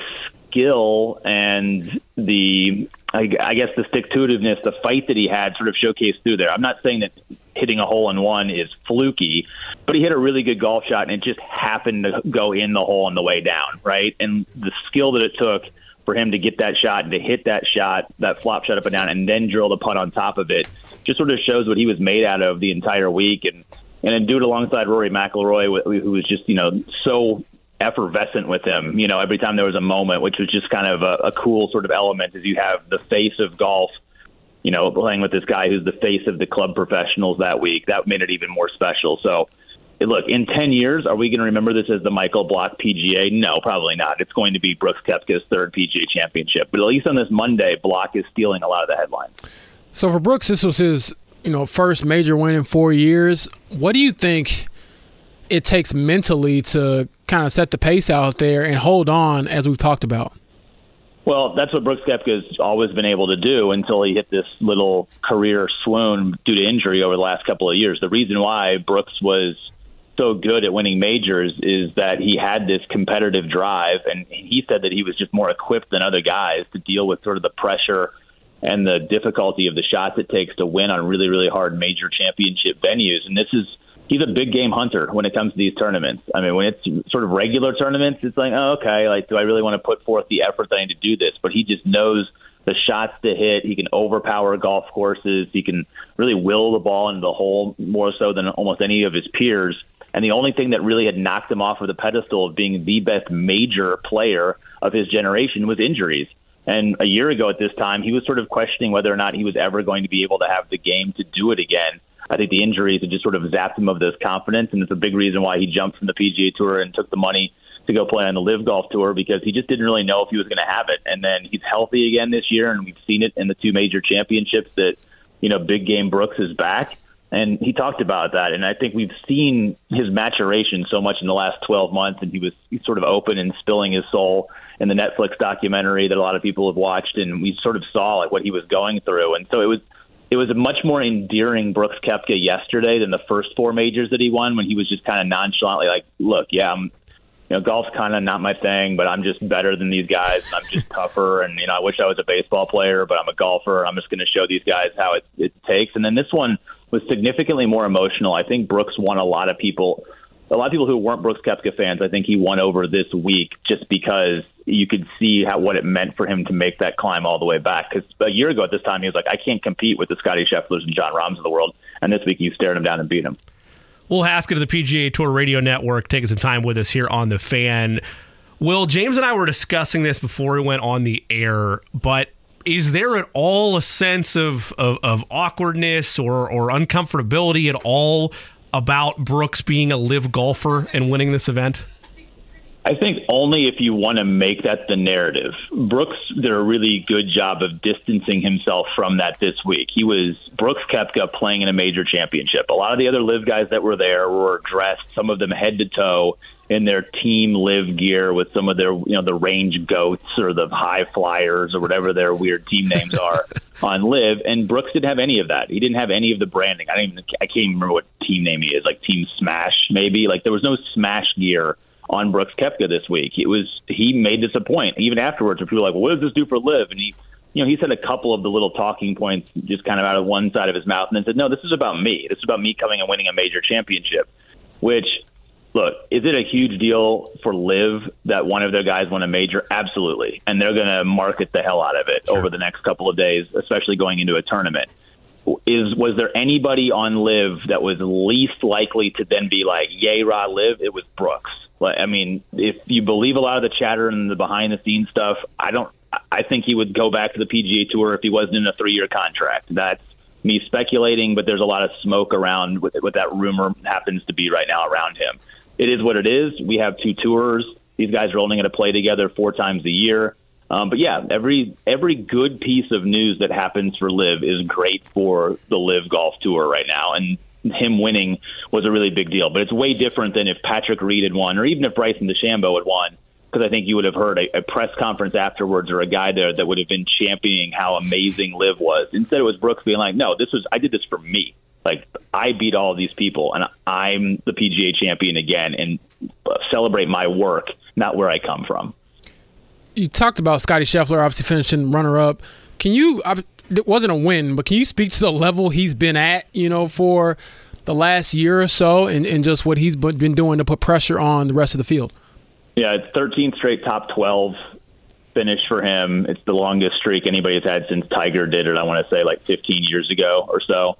skill and the I, I guess the stick to the fight that he had sort of showcased through there. I'm not saying that hitting a hole in one is fluky, but he hit a really good golf shot and it just happened to go in the hole on the way down, right? And the skill that it took for him to get that shot and to hit that shot, that flop shot up and down, and then drill the putt on top of it, just sort of shows what he was made out of the entire week. And and then do it alongside Rory McIlroy, who was just you know so effervescent with him. You know, every time there was a moment, which was just kind of a, a cool sort of element, as you have the face of golf. You know, playing with this guy who's the face of the club professionals that week, that made it even more special. So, look, in 10 years, are we going to remember this as the Michael Block PGA? No, probably not. It's going to be Brooks Koepka's third PGA championship. But at least on this Monday, Block is stealing a lot of the headlines. So for Brooks, this was his you know, first major win in four years. What do you think it takes mentally to kind of set the pace out there and hold on, as we've talked about? Well, that's what Brooks Koepka's always been able to do until he hit this little career swoon due to injury over the last couple of years. The reason why Brooks was so good at winning majors is that he had this competitive drive, and he said that he was just more equipped than other guys to deal with sort of the pressure and the difficulty of the shots it takes to win on really, really hard major championship venues. And this is he's a big game hunter when it comes to these tournaments. I mean, when it's sort of regular tournaments, it's like, oh, okay, like do I really want to put forth the effort that I need to do this? But he just knows the shots to hit. He can overpower golf courses. He can really will the ball into the hole more so than almost any of his peers. And the only thing that really had knocked him off of the pedestal of being the best major player of his generation was injuries. And a year ago at this time, he was sort of questioning whether or not he was ever going to be able to have the game to do it again. I think the injuries had just sort of zapped him of this confidence, and it's a big reason why he jumped from the PGA Tour and took the money to go play on the LIV Golf Tour because he just didn't really know if he was going to have it. And then he's healthy again this year, and we've seen it in the two major championships that you know Big Game Brooks is back. And he talked about that, and I think we've seen his maturation so much in the last 12 months, and he was sort of open and spilling his soul in the Netflix documentary that a lot of people have watched, and we sort of saw like what he was going through, and so it was it was a much more endearing Brooks Koepka yesterday than the first four majors that he won when he was just kind of nonchalantly like, look, yeah, I'm you know, golf's kind of not my thing, but I'm just better than these guys. And I'm just [LAUGHS] tougher. And, you know, I wish I was a baseball player, but I'm a golfer. I'm just going to show these guys how it, it takes. And then this one was significantly more emotional. I think Brooks won a lot of people a lot of people who weren't Brooks Koepka fans, I think he won over this week just because you could see how what it meant for him to make that climb all the way back. Because a year ago at this time, he was like, I can't compete with the Scottie Schefflers and Jon Rahms of the world, and this week you stared him down and beat him. Will Haskett of the PGA Tour Radio Network taking some time with us here on the Fan. Will James and I were discussing this before we went on the air, but is there at all a sense of, of, of awkwardness or, or uncomfortability at all about Brooks being a LIV golfer and winning this event? I think only if you want to make that the narrative. Brooks did a really good job of distancing himself from that this week. He was Brooks Koepka playing in a major championship. A lot of the other LIV guys that were there were dressed, some of them head to toe, in their team LIV gear with some of their, you know, the range goats or the high flyers or whatever their weird team names are [LAUGHS] on LIV And Brooks didn't have any of that. He didn't have any of the branding. I don't even, I can't even remember what team name he is, like Team Smash, maybe. Like there was no Smash gear on Brooks Koepka this week. It was he made this a point even afterwards. Where people were like, well, "What does this do for LIV And he, you know, he said a couple of the little talking points just kind of out of one side of his mouth, and then said, "No, this is about me. This is about me coming and winning a major championship." Which, look, is it a huge deal for LIV that one of their guys won a major? Absolutely, and they're going to market the hell out of it sure. over the next couple of days, especially going into a tournament is was there anybody on LIV that was least likely to then be like yay rah LIV"? it was brooks I mean, if you believe a lot of the chatter and the behind the scenes stuff, I don't. I think he would go back to the PGA Tour if he wasn't in a three year contract. That's me speculating, but there's a lot of smoke around what, what that rumor happens to be right now around him. It is what it is. We have two tours. These guys are only going to play together four times a year. Um, but yeah, every every good piece of news that happens for LIV is great for the LIV Golf Tour right now, and him winning was a really big deal. But it's way different than if Patrick Reed had won, or even if Bryson DeChambeau had won, because I think you would have heard a, a press conference afterwards or a guy there that would have been championing how amazing LIV was. Instead, it was Brooks being like, "No, this was I did this for me. Like I beat all these people, and I'm the PGA champion again, and celebrate my work, not where I come from." You talked about Scottie Scheffler obviously finishing runner up. Can you? it wasn't a win, but can you speak to the level he's been at, you know, for the last year or so and, and just what he's been doing to put pressure on the rest of the field? Yeah, it's 13 straight top 12 finish for him. It's the longest streak anybody's had since Tiger did it, I want to say like 15 years ago or so.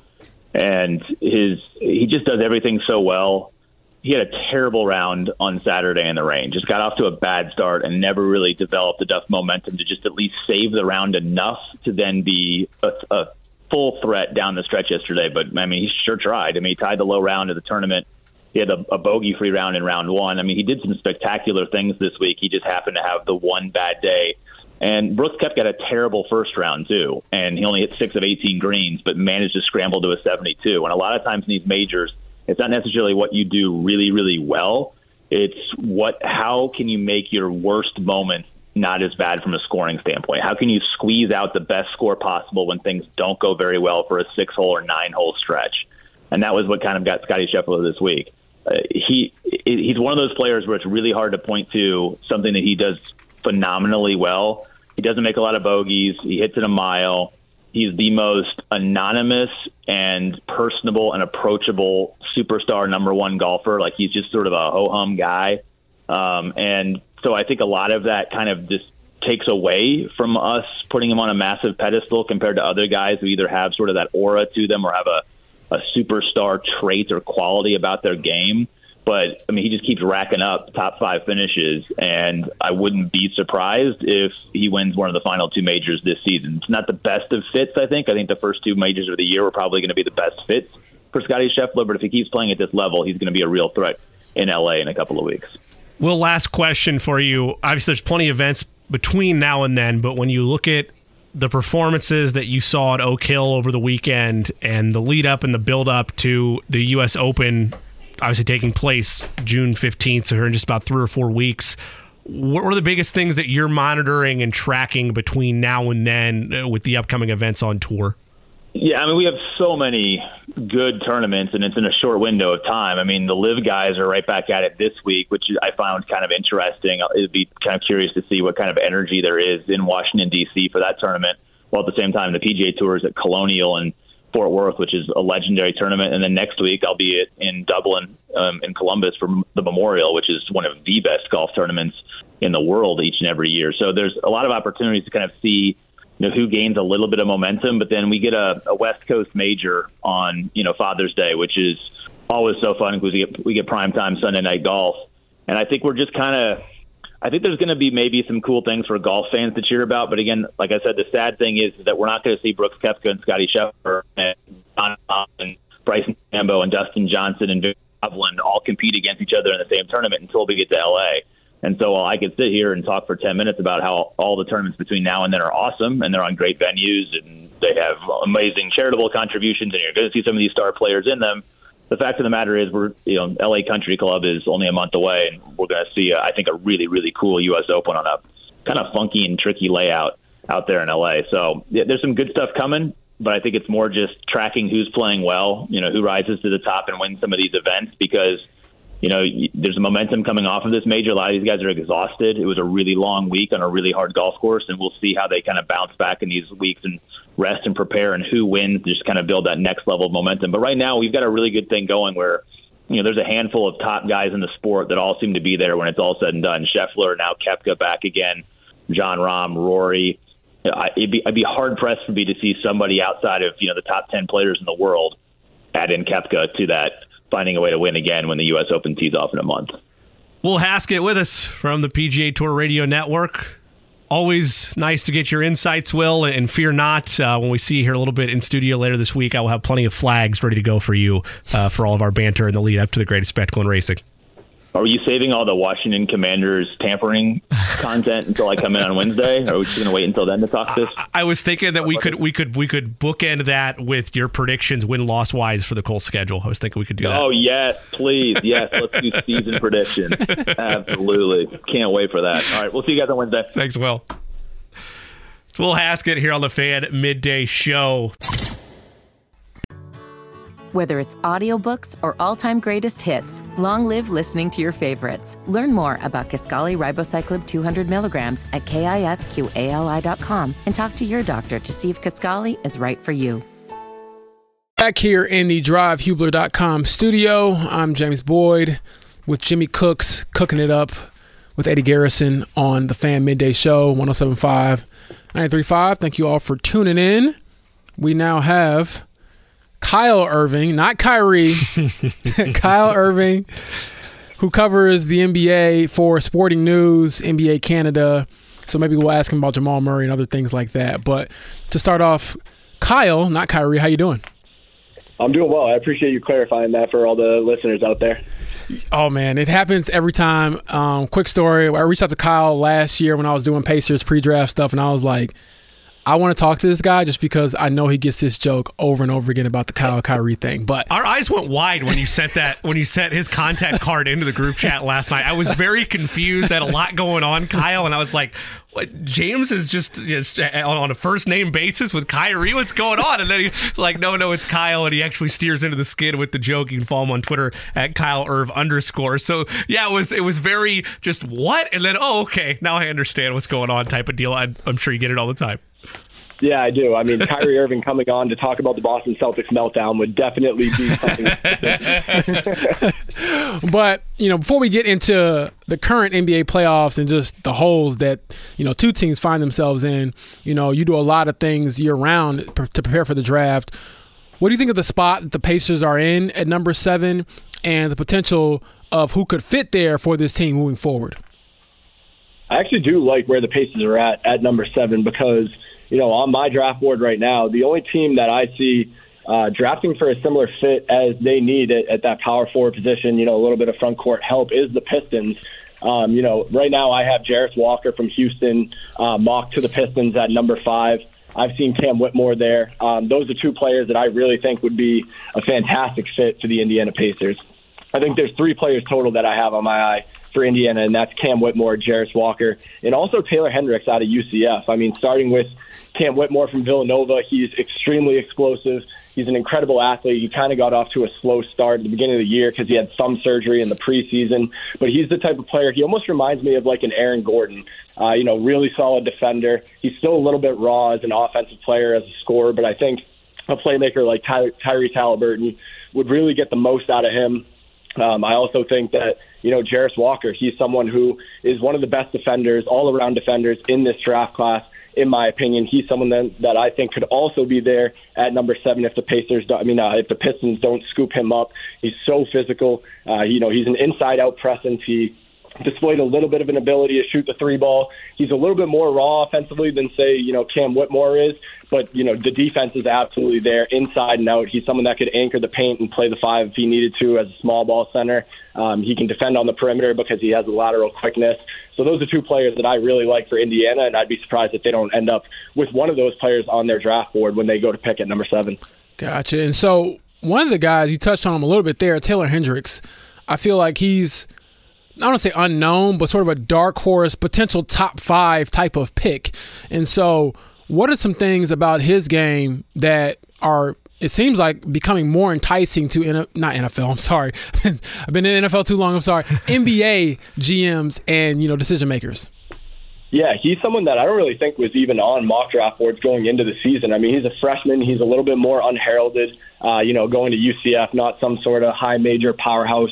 And his he just does everything so well he had a terrible round on Saturday in the rain. Just got off to a bad start and never really developed enough momentum to just at least save the round enough to then be a, a full threat down the stretch yesterday. But I mean, he sure tried. I mean, he tied the low round of the tournament. He had a, a bogey-free round in round one. I mean, he did some spectacular things this week. He just happened to have the one bad day. And Brooks kept got a terrible first round too, and he only hit six of 18 greens, but managed to scramble to a 72. And a lot of times in these majors, it's not necessarily what you do really, really well. It's what how can you make your worst moments not as bad from a scoring standpoint? How can you squeeze out the best score possible when things don't go very well for a six hole or nine hole stretch? And that was what kind of got Scottie Scheffler this week. Uh, he he's one of those players where it's really hard to point to something that he does phenomenally well. He doesn't make a lot of bogeys. He hits it a mile. He's the most anonymous and personable and approachable superstar number one golfer. Like he's just sort of a ho hum guy. Um, and so I think a lot of that kind of just takes away from us putting him on a massive pedestal compared to other guys who either have sort of that aura to them or have a, a superstar trait or quality about their game. But I mean, he just keeps racking up top five finishes, and I wouldn't be surprised if he wins one of the final two majors this season. It's not the best of fits, I think. I think the first two majors of the year were probably going to be the best fits for Scottie Scheffler, but if he keeps playing at this level, he's going to be a real threat in LA in a couple of weeks. Well, last question for you. Obviously, there's plenty of events between now and then, but when you look at the performances that you saw at Oak Hill over the weekend and the lead up and the build up to the U.S. Open obviously taking place June 15th, so here in just about three or four weeks. What are the biggest things that you're monitoring and tracking between now and then uh, with the upcoming events on tour? Yeah, I mean, we have so many good tournaments, and it's in a short window of time. I mean, the LIV guys are right back at it this week, which I found kind of interesting. It'd be kind of curious to see what kind of energy there is in Washington D.C. for that tournament. While at the same time, the PGA Tour is at Colonial, and Fort Worth, which is a legendary tournament, and then next week I'll be in Dublin um, in Columbus for the Memorial, which is one of the best golf tournaments in the world each and every year. So there's a lot of opportunities to kind of see you know who gains a little bit of momentum, but then we get a, a West Coast major on you know Father's Day, which is always so fun because we get we get prime time Sunday night golf, and I think we're just kind of I think there's going to be maybe some cool things for golf fans to cheer about. But again, like I said, the sad thing is that we're not going to see Brooks Koepka and Scottie Scheffler and Jon and Bryson DeChambeau and Dustin Johnson and Vic Hovland all compete against each other in the same tournament until we get to LA. And so while I could sit here and talk for 10 minutes about how all the tournaments between now and then are awesome and they're on great venues and they have amazing charitable contributions and you're going to see some of these star players in them – the fact of the matter is, we're you know, LA Country Club is only a month away, and we're going to see, uh, I think, a really really cool U.S. Open on a kind of funky and tricky layout out there in LA. So yeah, there's some good stuff coming, but I think it's more just tracking who's playing well, you know, who rises to the top and wins some of these events because you know, there's a momentum coming off of this major. A lot of these guys are exhausted. It was a really long week on a really hard golf course, and we'll see how they kind of bounce back in these weeks and rest and prepare and who wins, just kind of build that next level of momentum. But right now, we've got a really good thing going where, you know, there's a handful of top guys in the sport that all seem to be there when it's all said and done. Scheffler, now Koepka back again, Jon Rahm, Rory. I'd be, I'd be hard pressed for me to see somebody outside of, you know, the top 10 players in the world add in Koepka to that finding a way to win again when the U.S. Open tees off in a month. Will Haskett with us from the PGA Tour Radio Network. Always nice to get your insights, Will, and fear not. Uh, when we see you here a little bit in studio later this week, I will have plenty of flags ready to go for you uh, for all of our banter in the lead up to the greatest spectacle in racing. Are you saving all the Washington Commanders tampering [LAUGHS] content until I come in on Wednesday? Or are we just going to wait until then to talk this? I, I was thinking that we could we could we could bookend that with your predictions win loss wise for the Colts schedule. I was thinking we could do that. Oh yes, please, yes. Let's do season predictions. [LAUGHS] Absolutely, can't wait for that. All right, we'll see you guys on Wednesday. Thanks, Will. It's Will Haskett here on the Fan Midday Show. Whether it's audiobooks or all-time greatest hits, long live listening to your favorites. Learn more about Kisqali Ribociclib 200 milligrams at kisqali.com and talk to your doctor to see if Kisqali is right for you. Back here in the DriveHubler.com studio, I'm James Boyd with Jimmy Cooks cooking it up with Eddie Garrison on the Fan Midday Show, 1075 935. Thank you all for tuning in. We now have Kyle Irving, not Kyrie, [LAUGHS] Kyle Irving, who covers the NBA for Sporting News, NBA Canada. So maybe we'll ask him about Jamal Murray and other things like that. But to start off, Kyle, not Kyrie, how you doing? I'm doing well. I appreciate you clarifying that for all the listeners out there. Oh man, it happens every time. Um, quick story: I reached out to Kyle last year when I was doing Pacers pre-draft stuff, and I was like, I want to talk to this guy just because I know he gets this joke over and over again about the Kyle Kyrie thing. But our eyes went wide when you sent that when you sent his contact card into the group chat last night. I was very confused. Had a lot going on, Kyle, and I was like, "What? James is just just uh, on a first name basis with Kyrie. What's going on?" And then he's like, "No, no, it's Kyle," and he actually steers into the skid with the joke. You can follow him on Twitter at Kyle Irv underscore. So yeah, it was it was very just what, and then oh okay, now I understand what's going on type of deal. I'm, I'm sure you get it all the time. Yeah, I do. I mean, [LAUGHS] Kyrie Irving coming on to talk about the Boston Celtics meltdown would definitely be something. [LAUGHS] but, you know, before we get into the current NBA playoffs and just the holes that, you know, two teams find themselves in, you know, you do a lot of things year round to prepare for the draft. What do you think of the spot that the Pacers are in at number seven and the potential of who could fit there for this team moving forward? I actually do like where the Pacers are at at number seven because – you know, on my draft board right now, the only team that I see uh, drafting for a similar fit as they need at, at that power forward position, you know, a little bit of front court help is the Pistons. Um, you know, right now I have Jarace Walker from Houston uh, mocked to the Pistons at number five. I've seen Cam Whitmore there. Um, those are two players that I really think would be a fantastic fit for the Indiana Pacers. I think there's three players total that I have on my eye for Indiana, and that's Cam Whitmore, Jarace Walker, and also Taylor Hendricks out of UCF. I mean, starting with Cam Whitmore from Villanova, he's extremely explosive. He's an incredible athlete. He kind of got off to a slow start at the beginning of the year because he had thumb surgery in the preseason. But he's the type of player. He almost reminds me of like an Aaron Gordon. Uh, you know, really solid defender. He's still a little bit raw as an offensive player, as a scorer, but I think a playmaker like Ty- Tyrese Haliburton would really get the most out of him. Um, I also think that you know Jarace Walker, he's someone who is one of the best defenders, all around defenders in this draft class. In my opinion, he's someone that, that I think could also be there at number seven if the Pacers, don't, I mean, uh, if the Pistons don't scoop him up. He's so physical. Uh, you know, he's an inside-out presence. He displayed a little bit of an ability to shoot the three ball. He's a little bit more raw offensively than say, you know, Cam Whitmore is, but you know, the defense is absolutely there inside and out. He's someone that could anchor the paint and play the five if he needed to as a small ball center. Um, he can defend on the perimeter because he has a lateral quickness. So those are two players that I really like for Indiana, and I'd be surprised if they don't end up with one of those players on their draft board when they go to pick at number seven. Gotcha. And so one of the guys you touched on him a little bit there, Taylor Hendricks. I feel like he's I don't want to say unknown, but sort of a dark horse, potential top five type of pick. And so, what are some things about his game that are it seems like becoming more enticing to not NFL. I'm sorry, [LAUGHS] I've been in NFL too long. I'm sorry, [LAUGHS] NBA GMs and you know decision makers. Yeah, he's someone that I don't really think was even on mock draft boards going into the season. I mean, he's a freshman. He's a little bit more unheralded. Uh, you know, going to UCF, not some sort of high major powerhouse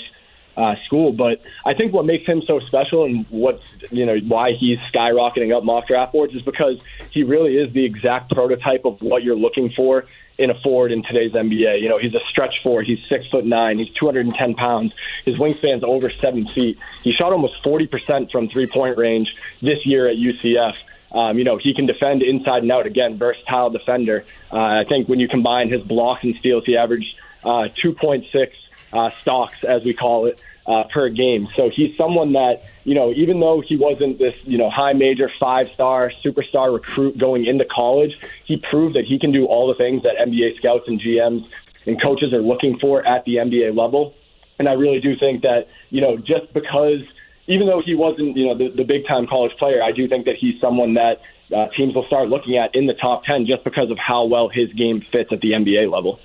uh, school. But I think what makes him so special and what's you know why he's skyrocketing up mock draft boards is because he really is the exact prototype of what you're looking for in a forward in today's NBA. You know, he's a stretch forward. He's six foot nine. He's 210 pounds. His wingspan's over seven feet. He shot almost 40% from three point range this year at UCF. Um, you know, he can defend inside and out. Again, versatile defender. Uh, I think when you combine his blocks and steals, he averaged uh, 2.6 uh, stocks, as we call it, uh, per game. So he's someone that, you know, even though he wasn't this, you know, high major five star superstar recruit going into college, he proved that he can do all the things that NBA scouts and GMs and coaches are looking for at the NBA level. And I really do think that, you know, just because, even though he wasn't, you know, the, the big time college player, I do think that he's someone that uh, teams will start looking at in the top 10 just because of how well his game fits at the NBA level.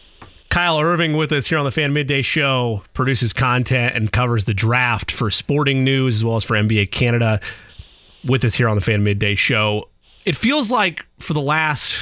Kyle Irving with us here on the Fan Midday Show, produces content and covers the draft for sporting news as well as for NBA Canada. With us here on the Fan Midday Show. It feels like for the last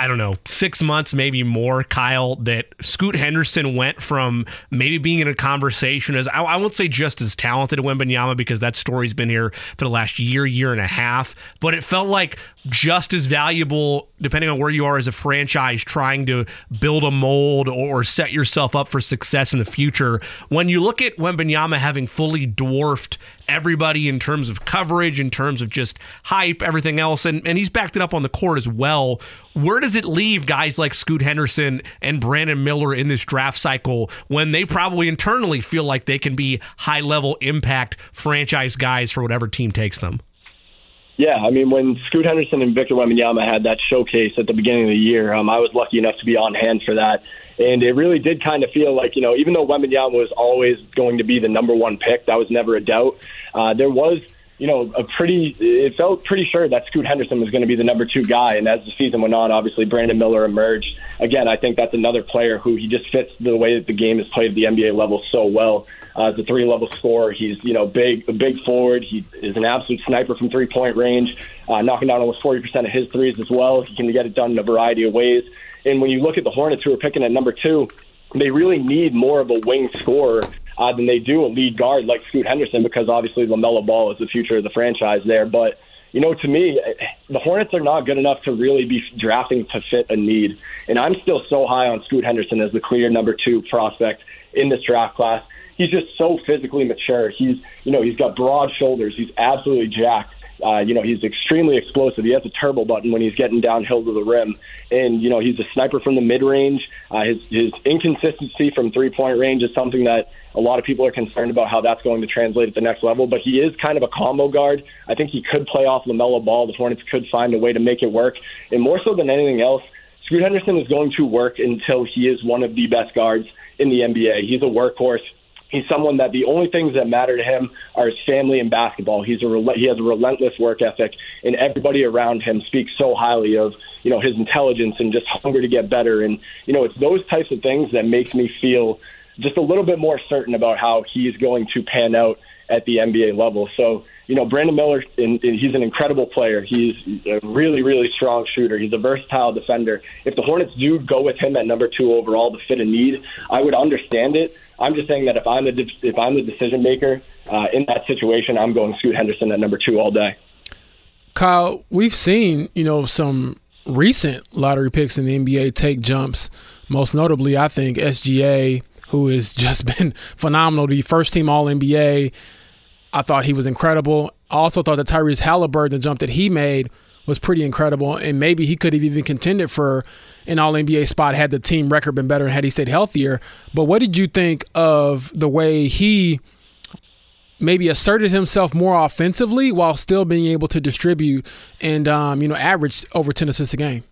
I don't know, six months, maybe more, Kyle, that Scoot Henderson went from maybe being in a conversation as I, I won't say just as talented as Wembanyama because that story's been here for the last year, year and a half, but it felt like just as valuable, depending on where you are as a franchise trying to build a mold or set yourself up for success in the future. When you look at Wembanyama having fully dwarfed everybody in terms of coverage, in terms of just hype, everything else, and, and he's backed it up on the court as well. Where does it leave guys like Scoot Henderson and Brandon Miller in this draft cycle when they probably internally feel like they can be high level impact franchise guys for whatever team takes them? Yeah, I mean, when Scoot Henderson and Victor Wembanyama had that showcase at the beginning of the year, um, I was lucky enough to be on hand for that. And it really did kind of feel like, you know, even though Wembanyama was always going to be the number one pick, that was never a doubt. Uh, there was, you know, a pretty, it felt pretty sure that Scoot Henderson was going to be the number two guy. And as the season went on, obviously Brandon Miller emerged. Again, I think that's another player who he just fits the way that the game is played at the NBA level so well. Uh, a three level scorer, he's, you know, big, a big forward. He is an absolute sniper from three point range, uh, knocking down almost 40% of his threes as well. He can get it done in a variety of ways. And when you look at the Hornets, who are picking at number two, they really need more of a wing scorer uh, than they do a lead guard like Scoot Henderson because obviously LaMelo Ball is the future of the franchise there. But, you know, to me, the Hornets are not good enough to really be drafting to fit a need. And I'm still so high on Scoot Henderson as the clear number two prospect in this draft class. He's just so physically mature. He's, you know, he's got broad shoulders. He's absolutely jacked. Uh, you know, he's extremely explosive. He has a turbo button when he's getting downhill to the rim, and you know he's a sniper from the mid range. Uh, his his inconsistency from three point range is something that a lot of people are concerned about how that's going to translate at the next level. But he is kind of a combo guard. I think he could play off LaMelo Ball. The Hornets could find a way to make it work, and more so than anything else. Scoot Henderson is going to work until he is one of the best guards in the NBA. He's a workhorse. He's someone that the only things that matter to him are his family and basketball. He's a he has a relentless work ethic, and everybody around him speaks so highly of you know his intelligence and just hunger to get better. And you know it's those types of things that makes me feel just a little bit more certain about how he's going to pan out at the NBA level. So you know, Brandon Miller, in, in, he's an incredible player. He's a really, really strong shooter. He's a versatile defender. If the Hornets do go with him at number two overall to fit a need, I would understand it. I'm just saying that if I'm the if I'm the decision maker uh, in that situation, I'm going Scoot Henderson at number two all day. Kyle, we've seen you know some recent lottery picks in the NBA take jumps. Most notably, I think SGA, who has [LAUGHS] just been phenomenal, the first team All NBA I thought he was incredible. I also thought that Tyrese Haliburton, the jump that he made, was pretty incredible, and maybe he could have even contended for an All NBA spot had the team record been better and had he stayed healthier. But what did you think of the way he maybe asserted himself more offensively while still being able to distribute and um, you know average over ten assists a game?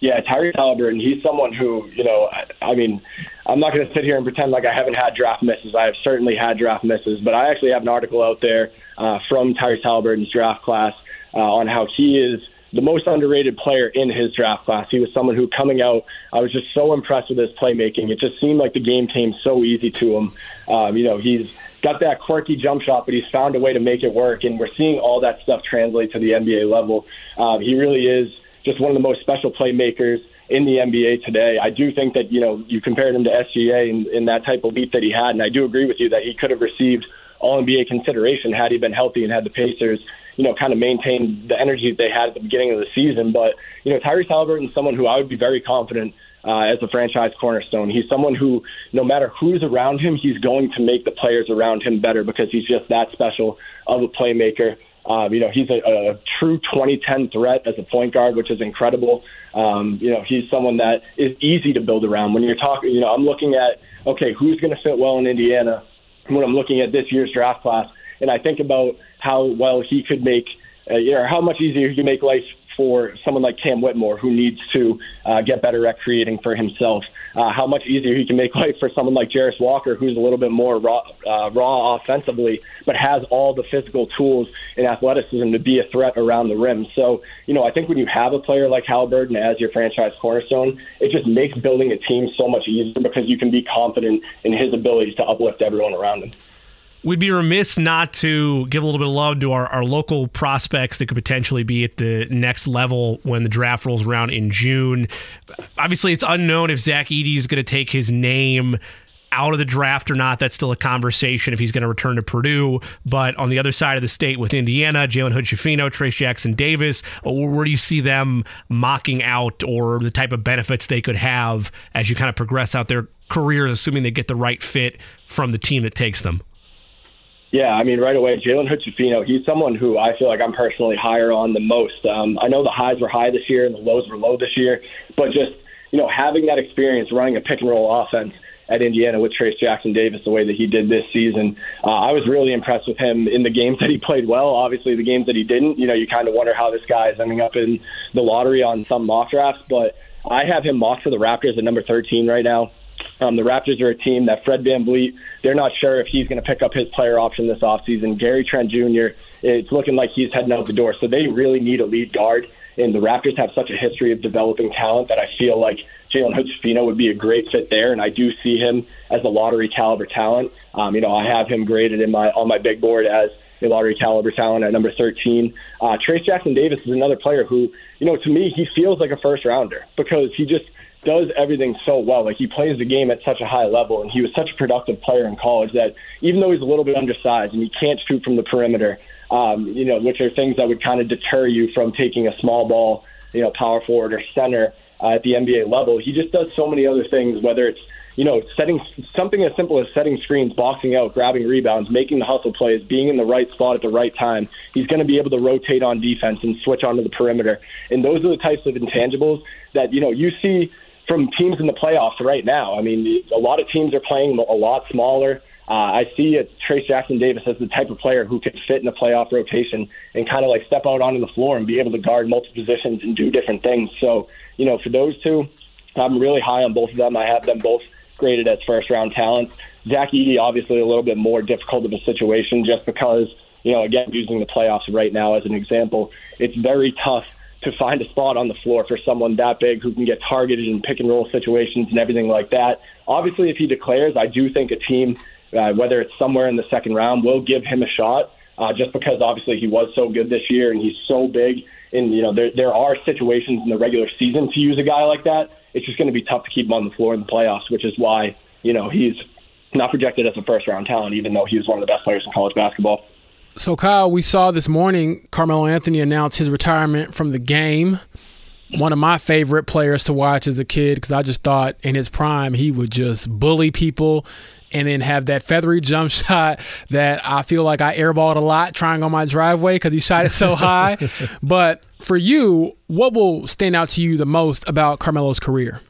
Yeah, Tyrese Haliburton, he's someone who, you know, I, I mean, I'm not going to sit here and pretend like I haven't had draft misses. I have certainly had draft misses, but I actually have an article out there uh, from Tyrese Haliburton's draft class uh, on how he is the most underrated player in his draft class. He was someone who, coming out, I was just so impressed with his playmaking. It just seemed like the game came so easy to him. Um, you know, he's got that quirky jump shot, but he's found a way to make it work, and we're seeing all that stuff translate to the NBA level. Um, he really is just one of the most special playmakers in the NBA today. I do think that, you know, you compared him to SGA in, in that type of leap that he had, and I do agree with you that he could have received all NBA consideration had he been healthy and had the Pacers, you know, kind of maintained the energy that they had at the beginning of the season. But, you know, Tyrese Haliburton someone who I would be very confident uh, as a franchise cornerstone. He's someone who, no matter who's around him, he's going to make the players around him better because he's just that special of a playmaker. Um, you know, he's a, a true 2010 threat as a point guard, which is incredible. Um, you know, he's someone that is easy to build around. When you're talking, you know, I'm looking at, okay, who's going to fit well in Indiana when I'm looking at this year's draft class, and I think about how well he could make, uh, you know, how much easier he can make life for someone like Cam Whitmore, who needs to uh, get better at creating for himself. Uh, how much easier he can make [LAUGHS] life for someone like Jarace Walker, who's a little bit more raw, uh, raw offensively, but has all the physical tools and athleticism to be a threat around the rim. So, you know, I think when you have a player like Haliburton as your franchise cornerstone, it just makes building a team so much easier because you can be confident in his abilities to uplift everyone around him we'd be remiss not to give a little bit of love to our, our local prospects that could potentially be at the next level when the draft rolls around in June. Obviously, it's unknown if Zach Edey is going to take his name out of the draft or not. That's still a conversation if he's going to return to Purdue. But on the other side of the state with Indiana, Jalen Hood Schifino, Trayce Jackson Davis, uh, where do you see them mocking out or the type of benefits they could have as you kind of progress out their careers, assuming they get the right fit from the team that takes them? Yeah, I mean, right away, Jalen Hood-Schifino, he's someone who I feel like I'm personally higher on the most. Um, I know the highs were high this year and the lows were low this year, but just, you know, having that experience running a pick and roll offense at Indiana with Trayce Jackson Davis the way that he did this season, uh, I was really impressed with him in the games [LAUGHS] that he played well. Obviously, the games that he didn't, you know, you kind of wonder how this guy is ending up in the lottery on some mock drafts, but I have him mocked for the Raptors at number 13 right now. Um, the Raptors are a team that Fred VanVleet, they're not sure if he's going to pick up his player option this offseason. Gary Trent Jr., it's looking like he's heading out the door. So they really need a lead guard. And the Raptors have such a history of developing talent that I feel like Jalen Hood would be a great fit there, and I do see him as a lottery caliber talent. Um, you know, I have him graded in my on my big board as a lottery caliber talent at number 13. Uh, Trayce Jackson Davis is another player who, you know, to me, he feels like a first rounder because he just does everything so well. Like he plays the game at such a high level, and he was such a productive player in college that even though he's a little bit undersized and he can't shoot from the perimeter, um, you know, which are things that would kind of deter you from taking a small ball, you know, power forward or center uh, at the NBA level. He just does so many other things, whether it's you know, setting something as simple as setting screens, boxing out, grabbing rebounds, making the hustle plays, being in the right spot at the right time. He's going to be able to rotate on defense and switch onto the perimeter. And those are the types of intangibles that, you know, you see from teams in the playoffs right now. I mean, a lot of teams are playing a lot smaller. Uh, I see it, Trayce Jackson Davis as the type of player who could fit in a playoff rotation and kind of like step out onto the floor and be able to guard multiple positions and do different things. So, you know, for those two, I'm really high on both of them. I have them both graded as first round talents. Zach Edey, obviously, a little bit more difficult of a situation just because, you know, again, using the playoffs right now as an example, it's very tough to find a spot on the floor for someone that big who can get targeted in pick and roll situations and everything like that. Obviously, if he declares, I do think a team, uh, whether it's somewhere in the second round, will give him a shot. uh, just because obviously he was so good this year and he's so big. And you know there there are situations in the regular season to use a guy like that. It's just going to be tough to keep him on the floor in the playoffs, which is why you know he's not projected as a first round talent, even though he was one of the best players in college basketball. So, Kyle, we saw this morning Carmelo Anthony announce his retirement from the game. One of my favorite players to watch as a kid because I just thought in his prime he would just bully people and then have that feathery [LAUGHS] jump shot that I feel like I airballed a lot trying on my driveway because he shot it so high. [LAUGHS] but for you, what will stand out to you the most about Carmelo's career?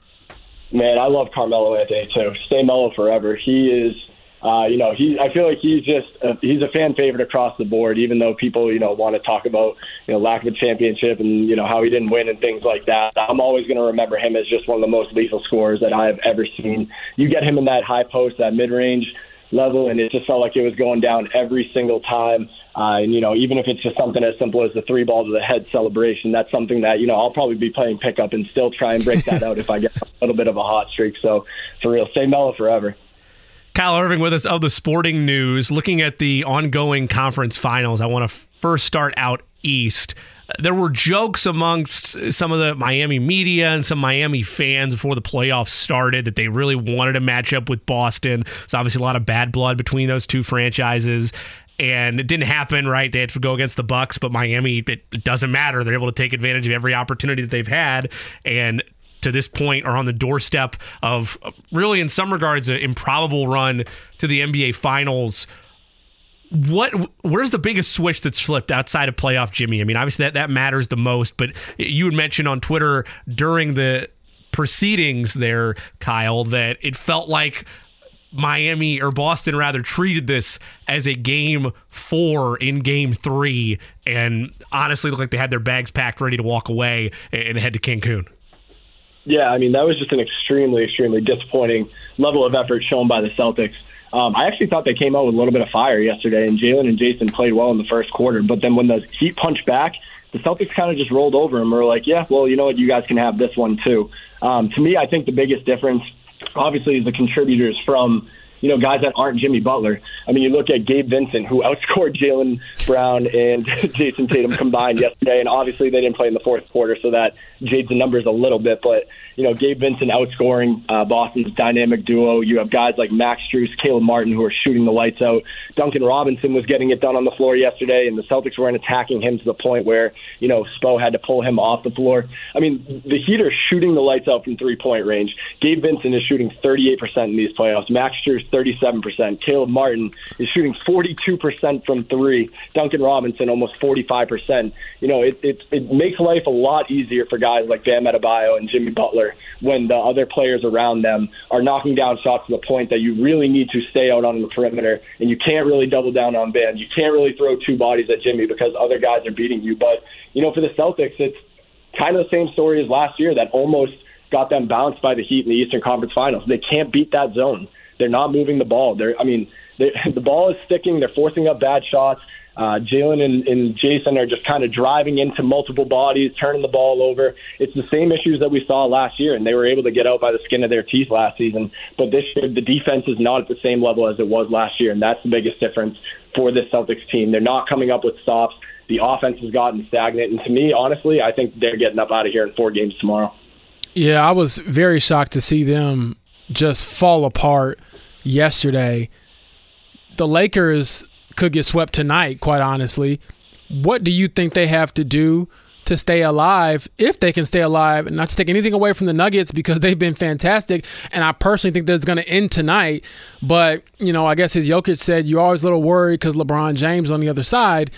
Man, I love Carmelo Anthony too. Stay mellow forever. He is uh, you know, he I feel like he's just a, he's a fan favorite across the board. Even though people you know want to talk about you know lack of a championship and you know how he didn't win and things like that, I'm always going to remember him as just one of the most lethal scorers that I have ever seen. You get him in that high post, that mid range level, and it just felt like it was going down every single time. Uh, and you know, even if it's just something as simple as the three ball to the head celebration, that's something that you know I'll probably be playing pickup and still try and break that [LAUGHS] out if I get a little bit of a hot streak. So for real, stay mellow forever. Kyle Irving with us of the sporting news. Looking at the ongoing conference finals, I want to first start out east. There were jokes amongst some of the Miami media and some Miami fans before the playoffs started that they really wanted to match up with Boston. There's obviously a lot of bad blood between those two franchises and it didn't happen right they had to go against the bucks but miami it, doesn't matter they're able to take advantage of every opportunity that they've had and to this point are on the doorstep of really, in some regards, an improbable run to the NBA Finals. What where's the biggest switch that's flipped outside of playoff Jimmy? I mean, obviously that that matters the most, but you had mentioned on Twitter during the proceedings there, Kyle, that it felt like Miami or Boston rather treated this as a game four in game three and honestly looked like they had their bags packed ready to walk away and head to Cancun. Yeah, I mean that was just an extremely, extremely disappointing level of effort shown by the Celtics. Um, I actually thought they came out with a little bit of fire yesterday, and Jaylen and Jayson played well in the first quarter. But then when the Heat punched back, the Celtics kind of just rolled over and were like, "Yeah, well, you know what? You guys can have this one too." Um, to me, I think the biggest difference, obviously, is the contributors from you know, guys that aren't Jimmy Butler. I mean, you look at Gabe Vincent, who [LAUGHS] outscored Jaylen Brown and [LAUGHS] Jayson Tatum combined yesterday, and obviously they didn't play in the fourth quarter, so that jades the numbers a little bit. But you know, Gabe Vincent outscoring uh, Boston's dynamic duo. You have guys like Max Strus, Caleb Martin, who are shooting the lights out. Duncan Robinson was getting it done on the floor yesterday, and the Celtics weren't attacking him to the point where you know Spo had to pull him off the floor. I mean, the Heat are shooting the lights out from three point range. Gabe Vincent is shooting 38% in these playoffs. Max Strus 37%. Caleb Martin is shooting 42% from three. Duncan Robinson almost 45%. You know, it, it, it makes life a lot easier for guys like Bam Adebayo and Jimmy Butler when the other players around them are knocking down shots to the point that you really need to stay out on the perimeter and you can't really double down on Bam. You can't really throw two bodies at Jimmy because other guys are beating you. But, you know, for the Celtics, it's kind of the same story as last year that almost got them bounced by the Heat in the Eastern Conference Finals. They can't beat that zone. They're not moving the ball. They're, I mean, [LAUGHS] the ball is sticking. They're forcing up bad shots. Uh, Jaylen and, and Jayson are just kind of driving into multiple bodies, turning the ball over. It's the same issues that we saw last year, and they were able to get out by the skin of their teeth last season. But this year, the defense is not at the same level as it was last year, and that's the biggest difference for this Celtics team. They're not coming up with stops. The offense has gotten stagnant, and to me, honestly, I think they're getting up out of here in four games tomorrow. Yeah, I was very shocked to see them just fall apart yesterday. The Lakers could get swept tonight, quite honestly. What do you think they have to do to stay alive, if they can stay alive, and not to take anything away from the Nuggets because [LAUGHS] they've been fantastic. And I personally think that's going to end tonight. But, you know, I guess as Jokic said, you're always a little worried because LeBron James on the other side.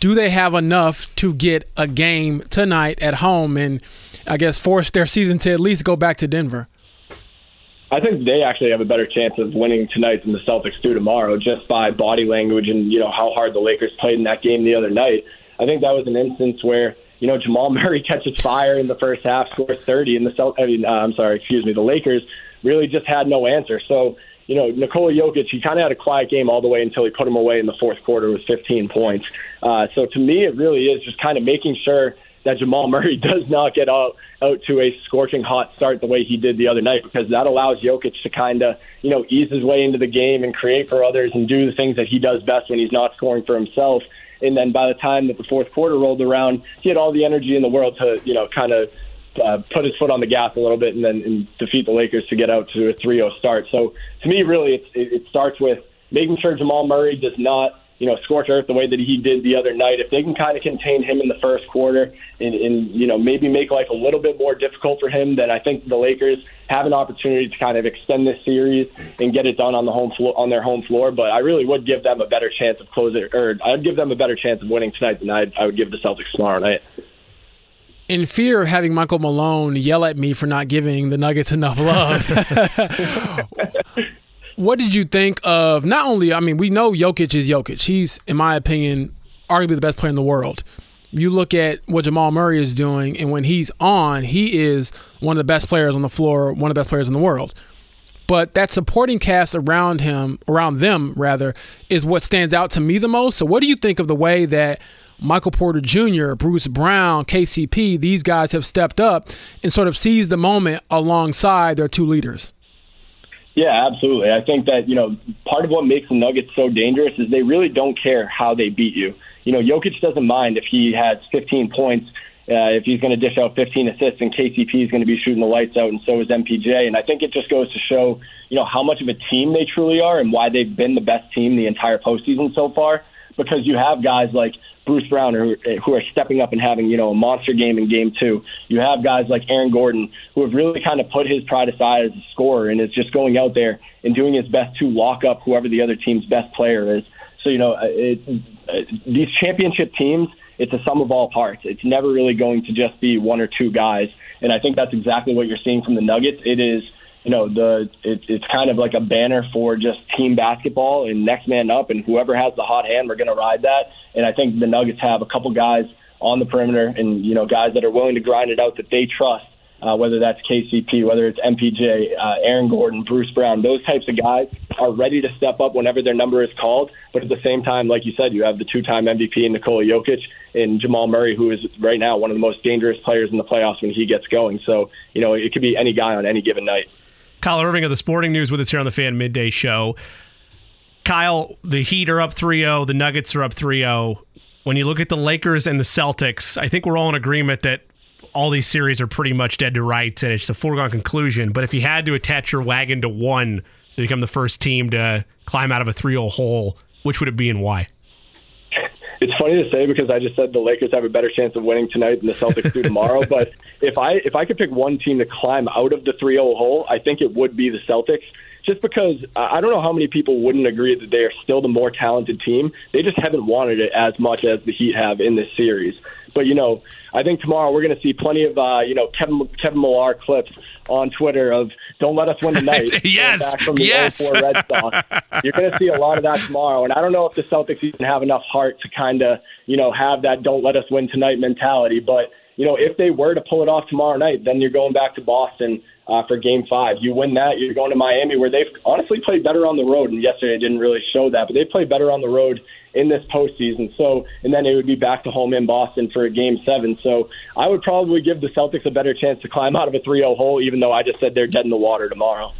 Do they have enough to get a game tonight at home and, I guess, force their season to at least go back to Denver? I think they actually have a better chance of winning tonight than the Celtics do tomorrow, just by body language and you know how hard the Lakers played in that game the other night. I think that was an instance where you know Jamal [LAUGHS] Murray catches fire in the first half, scores 30, and the Celt- I mean, uh, I'm sorry, excuse me, the Lakers really just had no answer. So you know Nikola Jokic, he kind of had a quiet game all the way until he put him away in the fourth quarter with 15 points. Uh, so to me, it really is just kind of making sure that Jamal Murray [LAUGHS] does not get out out to a scorching hot start the way he did the other night because that allows Jokic to kind of you know ease his way into the game and create for others and do the things that he does best when he's not scoring for himself. And then by the time that the fourth quarter rolled around, he had all the energy in the world to you know kind of uh, put his foot on the gas a little bit and then and defeat the Lakers to get out to a 3-0 start. So to me, really, it, it starts with making sure Jamal Murray does not you know, scorch earth the way that he did the other night. If they can kind of contain him in the first quarter and, and you know maybe make life a little bit more difficult for him, then I think the Lakers have an opportunity to kind of extend this series and get it done on the home floor on their home floor. But I really would give them a better chance of closing, or I'd give them a better chance of winning tonight than I'd, I would give the Celtics tomorrow night in fear of having Michael Malone yell at me for not giving the Nuggets enough love. [LAUGHS] [LAUGHS] what did you think of not only I mean we know Jokic is Jokic. He's in my opinion arguably the best player in the world. You look at what Jamal Murray is doing and when he's on, he is one of the best players on the floor, one of the best players in the world. But that supporting cast around him, around them rather, is what stands out to me the most. So what do you think of the way that Michael Porter Jr., Bruce Brown, KCP, these guys have stepped up and sort of seized the moment alongside their two leaders? Yeah, absolutely. I think that, you know, part of what makes the Nuggets so dangerous is they really don't care how they beat you. You know, Jokic doesn't mind if he has 15 points, uh, if he's going to dish out 15 assists, and KCP is going to be shooting the lights out, and so is MPJ. And I think it just goes to show, you know, how much of a team they truly are and why they've been the best team the entire postseason so far. Because you have guys like Bruce Brown who, who are stepping up and having you know a monster game in game two. You have guys like Aaron Gordon who have really kind of put his pride aside as a scorer and is just going out there and doing his best to lock up whoever the other team's best player is. So you know uh, it, it, uh, these championship teams. It's a sum of all parts. It's never really going to just be one or two guys, and I think that's exactly what you're seeing from the Nuggets. It is you know the it, it's kind of like a banner for just team basketball and next man up and whoever has the hot hand we're going to ride that and I think the Nuggets have a couple guys on the perimeter and you know guys that are willing to grind it out that they trust uh, whether that's KCP, whether it's MPJ, uh, Aaron Gordon, Bruce Brown, those types of guys are ready to step up whenever their number is called. But at the same time, like you said, you have the two-time MVP Nikola Jokic and Jamal Murray, who is right now one of the most dangerous players in the playoffs when he gets going. So you know it could be any guy on any given night. Kyle Irving of the Sporting News with us here on the Fan Midday Show. Kyle, the Heat are up 3 0, the Nuggets are up 3 0. When you look at the Lakers and the Celtics, I think we're all in agreement that all these series are pretty much dead to rights and it's a foregone conclusion. But if you had to attach your wagon to one to become the first team to climb out of a 3 0 hole, which would it be and why? It's funny to say because I just said the Lakers have a better chance of winning tonight than the Celtics do tomorrow. [LAUGHS] but if I if I could pick one team to climb out of the 3-0 hole, I think it would be the Celtics. Just because I don't know how many people wouldn't agree that they are still the more talented team. They just haven't wanted it as much as the Heat have in this series. But you know, I think tomorrow we're going to see plenty of uh, you know Kevin Kevin Millar clips on Twitter of "Don't let us win [LAUGHS] tonight." yes, back from the yes. 04 Red Sox. You're going to see a lot of that tomorrow, and I don't know if the Celtics even have enough heart to kind of you know have that "Don't let us win tonight" mentality. But you know, if they were to pull it off tomorrow night, then you're going back to Boston uh, for Game Five. You win that, you're going to Miami, where they've honestly played better on the road. And yesterday didn't really show that, but they played better on the road in this postseason. So, and then it would be back to home in Boston for a Game Seven. So, I would probably give the Celtics a better chance to climb out of a 3-0 hole, even though I just said they're dead in the water tomorrow.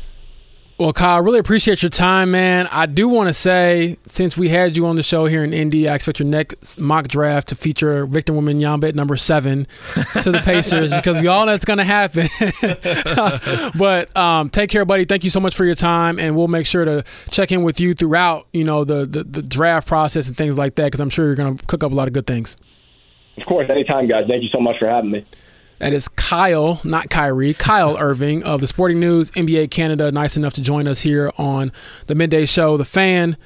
Well, Kyle, I really appreciate your time, man. I do want to say, since we had you on the show here in Indy, I expect your next mock draft to feature Victor Wembanyama at number seven [LAUGHS] to the Pacers because we all know it's going to happen. [LAUGHS] but um, take care, buddy. Thank you so much for your time, and we'll make sure to check in with you throughout, you know, the the, the draft process and things like that because I'm sure you're going to cook up a lot of good things. Of course, anytime, guys. Thank you so much for having me. That is Kyle, not Kyrie, Kyle [LAUGHS] Irving of the Sporting News, NBA Canada, nice enough to join us here on the midday show. The fan